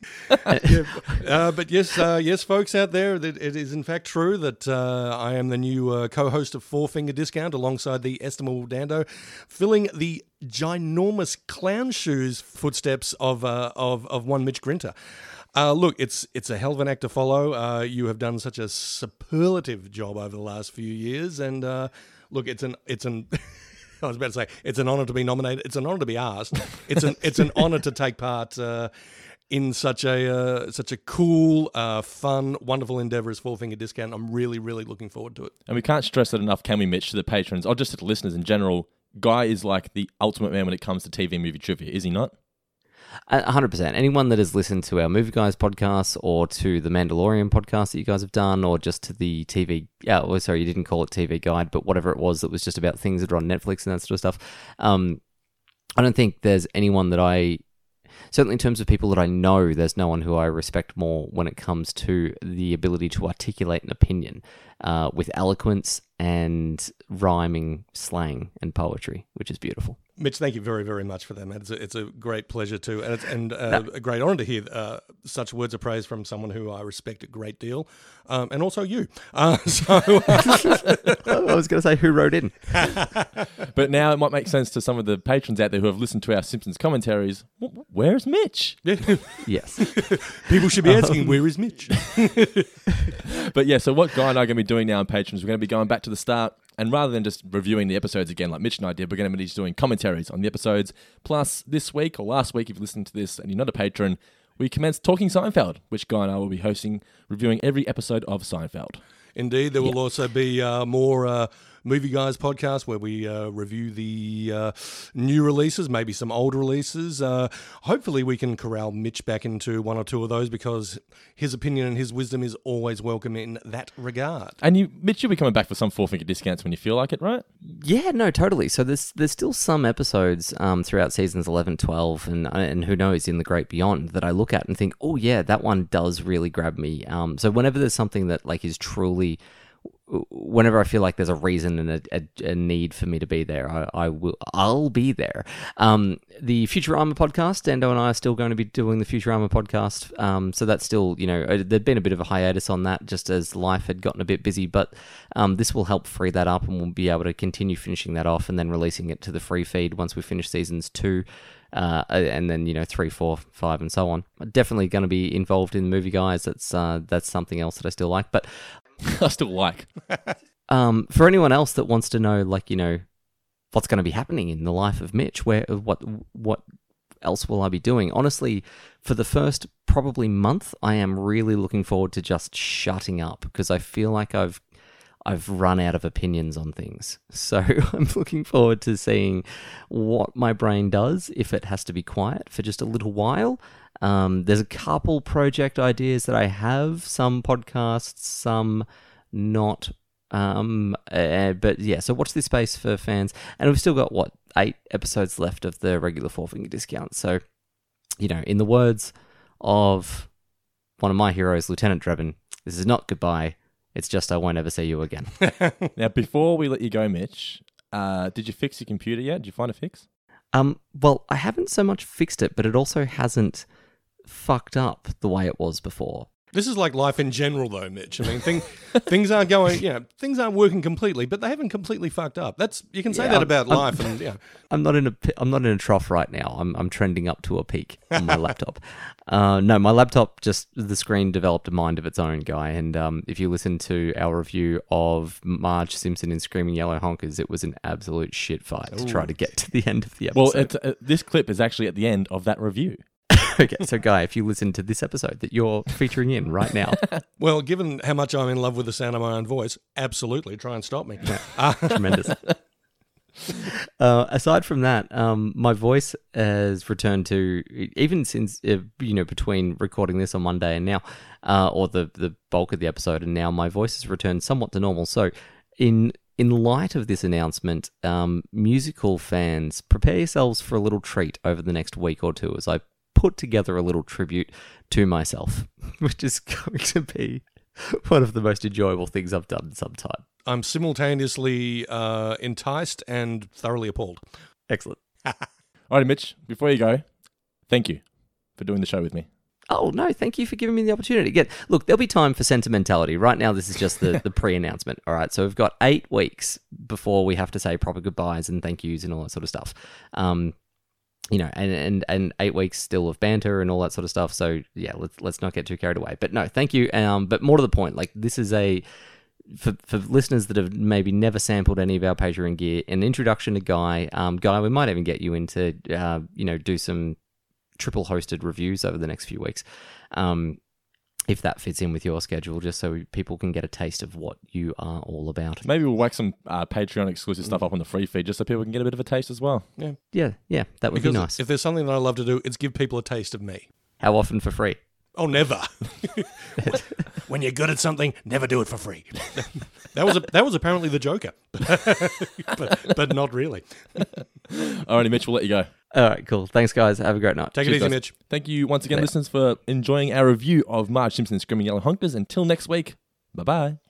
Speaker 16: Yeah, uh, but yes, uh, yes, folks out there, that it is in fact true that uh, I am the new uh, co-host of Four Finger Discount alongside the estimable Dando, filling the ginormous clown shoes footsteps of uh, of of one Mitch Grinter. Uh, look, it's it's a hell of an act to follow. Uh, you have done such a superlative job over the last few years, and uh, look, it's an it's an. I was about to say it's an honor to be nominated. It's an honor to be asked. It's an it's an honor to take part uh, in such a uh, such a cool, uh, fun, wonderful endeavor as Four Finger Discount. I'm really really looking forward to it.
Speaker 1: And we can't stress it enough, can we, Mitch, to the patrons or just to the listeners in general? Guy is like the ultimate man when it comes to TV movie trivia, is he not?
Speaker 5: A hundred percent. Anyone that has listened to our Movie Guys podcast or to the Mandalorian podcast that you guys have done, or just to the TV, yeah, well, sorry, you didn't call it TV Guide, but whatever it was that was just about things that are on Netflix and that sort of stuff. Um, I don't think there's anyone that I, certainly in terms of people that I know, there's no one who I respect more when it comes to the ability to articulate an opinion uh, with eloquence and rhyming slang and poetry, which is beautiful.
Speaker 16: Mitch, thank you very, very much for that, man. It's a, it's a great pleasure to, and, it's, and uh, a great honor to hear uh, such words of praise from someone who I respect a great deal, um, and also you. Uh, so,
Speaker 5: I was going to say who wrote in,
Speaker 1: but now it might make sense to some of the patrons out there who have listened to our Simpsons commentaries. Where's Mitch?
Speaker 5: yes,
Speaker 16: people should be asking, um, where is Mitch?
Speaker 1: but yeah, so what Guy and I are going to be doing now in patrons, we're going to be going back to the start and rather than just reviewing the episodes again like Mitch and I did, we're going to be doing commentaries on the episodes. Plus, this week or last week, if you listened to this and you're not a patron, we commenced Talking Seinfeld, which Guy and I will be hosting, reviewing every episode of Seinfeld.
Speaker 16: Indeed, there will also be uh, more uh, Movie Guys podcast where we uh, review the uh, new releases, maybe some old releases. Uh, hopefully, we can corral Mitch back into one or two of those because his opinion and his wisdom is always welcome in that regard.
Speaker 1: And you, Mitch, you'll be coming back for some four finger discounts when you feel like it, right?
Speaker 5: Yeah, no, totally. So there's there's still some episodes um, throughout seasons 11, 12, and and who knows in the great beyond that I look at and think, oh yeah, that one does really grab me. Um, so whenever there's something that like is truly whenever I feel like there's a reason and a, a, a, need for me to be there, I, I will. I'll be there. Um, the Futurama podcast, Dando and I are still going to be doing the Futurama podcast. Um, so that's still, you know, uh, there'd been a bit of a hiatus on that just as life had gotten a bit busy. But um, this will help free that up, and we'll be able to continue finishing that off and then releasing it to the free feed once we finish seasons two. Uh, and then you know three, four, five, and so on. Definitely going to be involved in the movie guys. That's uh, that's something else that I still like. But
Speaker 1: I still like.
Speaker 5: um, for anyone else that wants to know, like you know, what's going to be happening in the life of Mitch, where what what else will I be doing? Honestly, for the first probably month, I am really looking forward to just shutting up because I feel like I've I've run out of opinions on things. So I'm looking forward to seeing what my brain does if it has to be quiet for just a little while. Um, there's a couple project ideas that I have, some podcasts, some not. Um, uh, but yeah, so watch this space for fans. And we've still got, what, eight episodes left of the regular four finger discount. So, you know, in the words of one of my heroes, Lieutenant Drebin, this is not goodbye. It's just I won't ever see you again.
Speaker 1: now, before we let you go, Mitch, uh, did you fix your computer yet? Did you find a fix?
Speaker 5: Um, well, I haven't so much fixed it, but it also hasn't fucked up the way it was before.
Speaker 16: This is like life in general, though, Mitch. I mean, thing, things aren't going, you know, things aren't working completely, but they haven't completely fucked up. That's you can say
Speaker 5: Yeah,
Speaker 16: that
Speaker 5: I'm-
Speaker 16: about
Speaker 5: I'm-
Speaker 16: life, and yeah,
Speaker 5: I'm not in a pi- I'm not in a trough right now. I'm I'm trending up to a peak on my laptop. Uh, no, my laptop just the screen developed a mind of its own, guy. And um, if you listen to our review of Marge Simpson in Screaming Yellow Honkers, it was an absolute shit fight to try to get to the end of the
Speaker 1: Well,
Speaker 5: episode.
Speaker 1: it's, uh, this clip is actually at the end of that review.
Speaker 5: okay, so guy, if you listen to this episode that you're featuring in right now,
Speaker 16: Well, given how much I'm in love with the sound of my own voice, absolutely try and stop me. Uh,
Speaker 5: Tremendous. Uh, aside from that, um, my voice has returned to even since uh, you know between recording this on Monday and now, uh, or the the bulk of the episode and now, my voice has returned somewhat to normal. So, in in light of this announcement, um, musical fans, prepare yourselves for a little treat over the next week or two as I put together a little tribute to myself, which is going to be one of the most enjoyable things I've done in some time.
Speaker 16: I'm simultaneously uh, enticed and thoroughly appalled.
Speaker 5: Excellent.
Speaker 1: All right, Mitch, before you go, thank you for doing the show with me.
Speaker 5: Oh no, thank you for giving me the opportunity. Again, look, there'll be time for sentimentality. Right now, this is just the, the pre-announcement. All right, so we've got eight weeks before we have to say proper goodbyes and thank yous and all that sort of stuff. Um, you know, and, and and eight weeks still of banter and all that sort of stuff. So yeah, let's let's not get too carried away. But no, thank you. Um, but more to the point, like this is a for, for listeners that have maybe never sampled any of our Patreon gear, an introduction to Guy. Um, Guy, we might even get you into, uh, you know, do some triple hosted reviews over the next few weeks. Um, if that fits in with your schedule, just so people can get a taste of what you are all about.
Speaker 1: Maybe we'll whack some uh, Patreon exclusive stuff up on the free feed just so people can get a bit of a taste as well.
Speaker 16: Yeah.
Speaker 5: Yeah, yeah, that would
Speaker 16: because
Speaker 5: be nice.
Speaker 16: If there's something that I love to do, it's give people a taste of me.
Speaker 5: How often for free?
Speaker 16: Oh, never. when you're good at something, never do it for free. that was a, that was apparently the Joker, but, but not really.
Speaker 1: Alrighty, Mitch, we'll let you go.
Speaker 5: All right, cool. Thanks, guys. Have a great night.
Speaker 16: Take it
Speaker 1: Cheers,
Speaker 16: easy,
Speaker 1: guys.
Speaker 16: Mitch.
Speaker 1: Thank you once again,
Speaker 5: Bye.
Speaker 1: listeners, for enjoying our review of Marge Simpson's Screaming Yellow Honkers. Until next week, bye bye.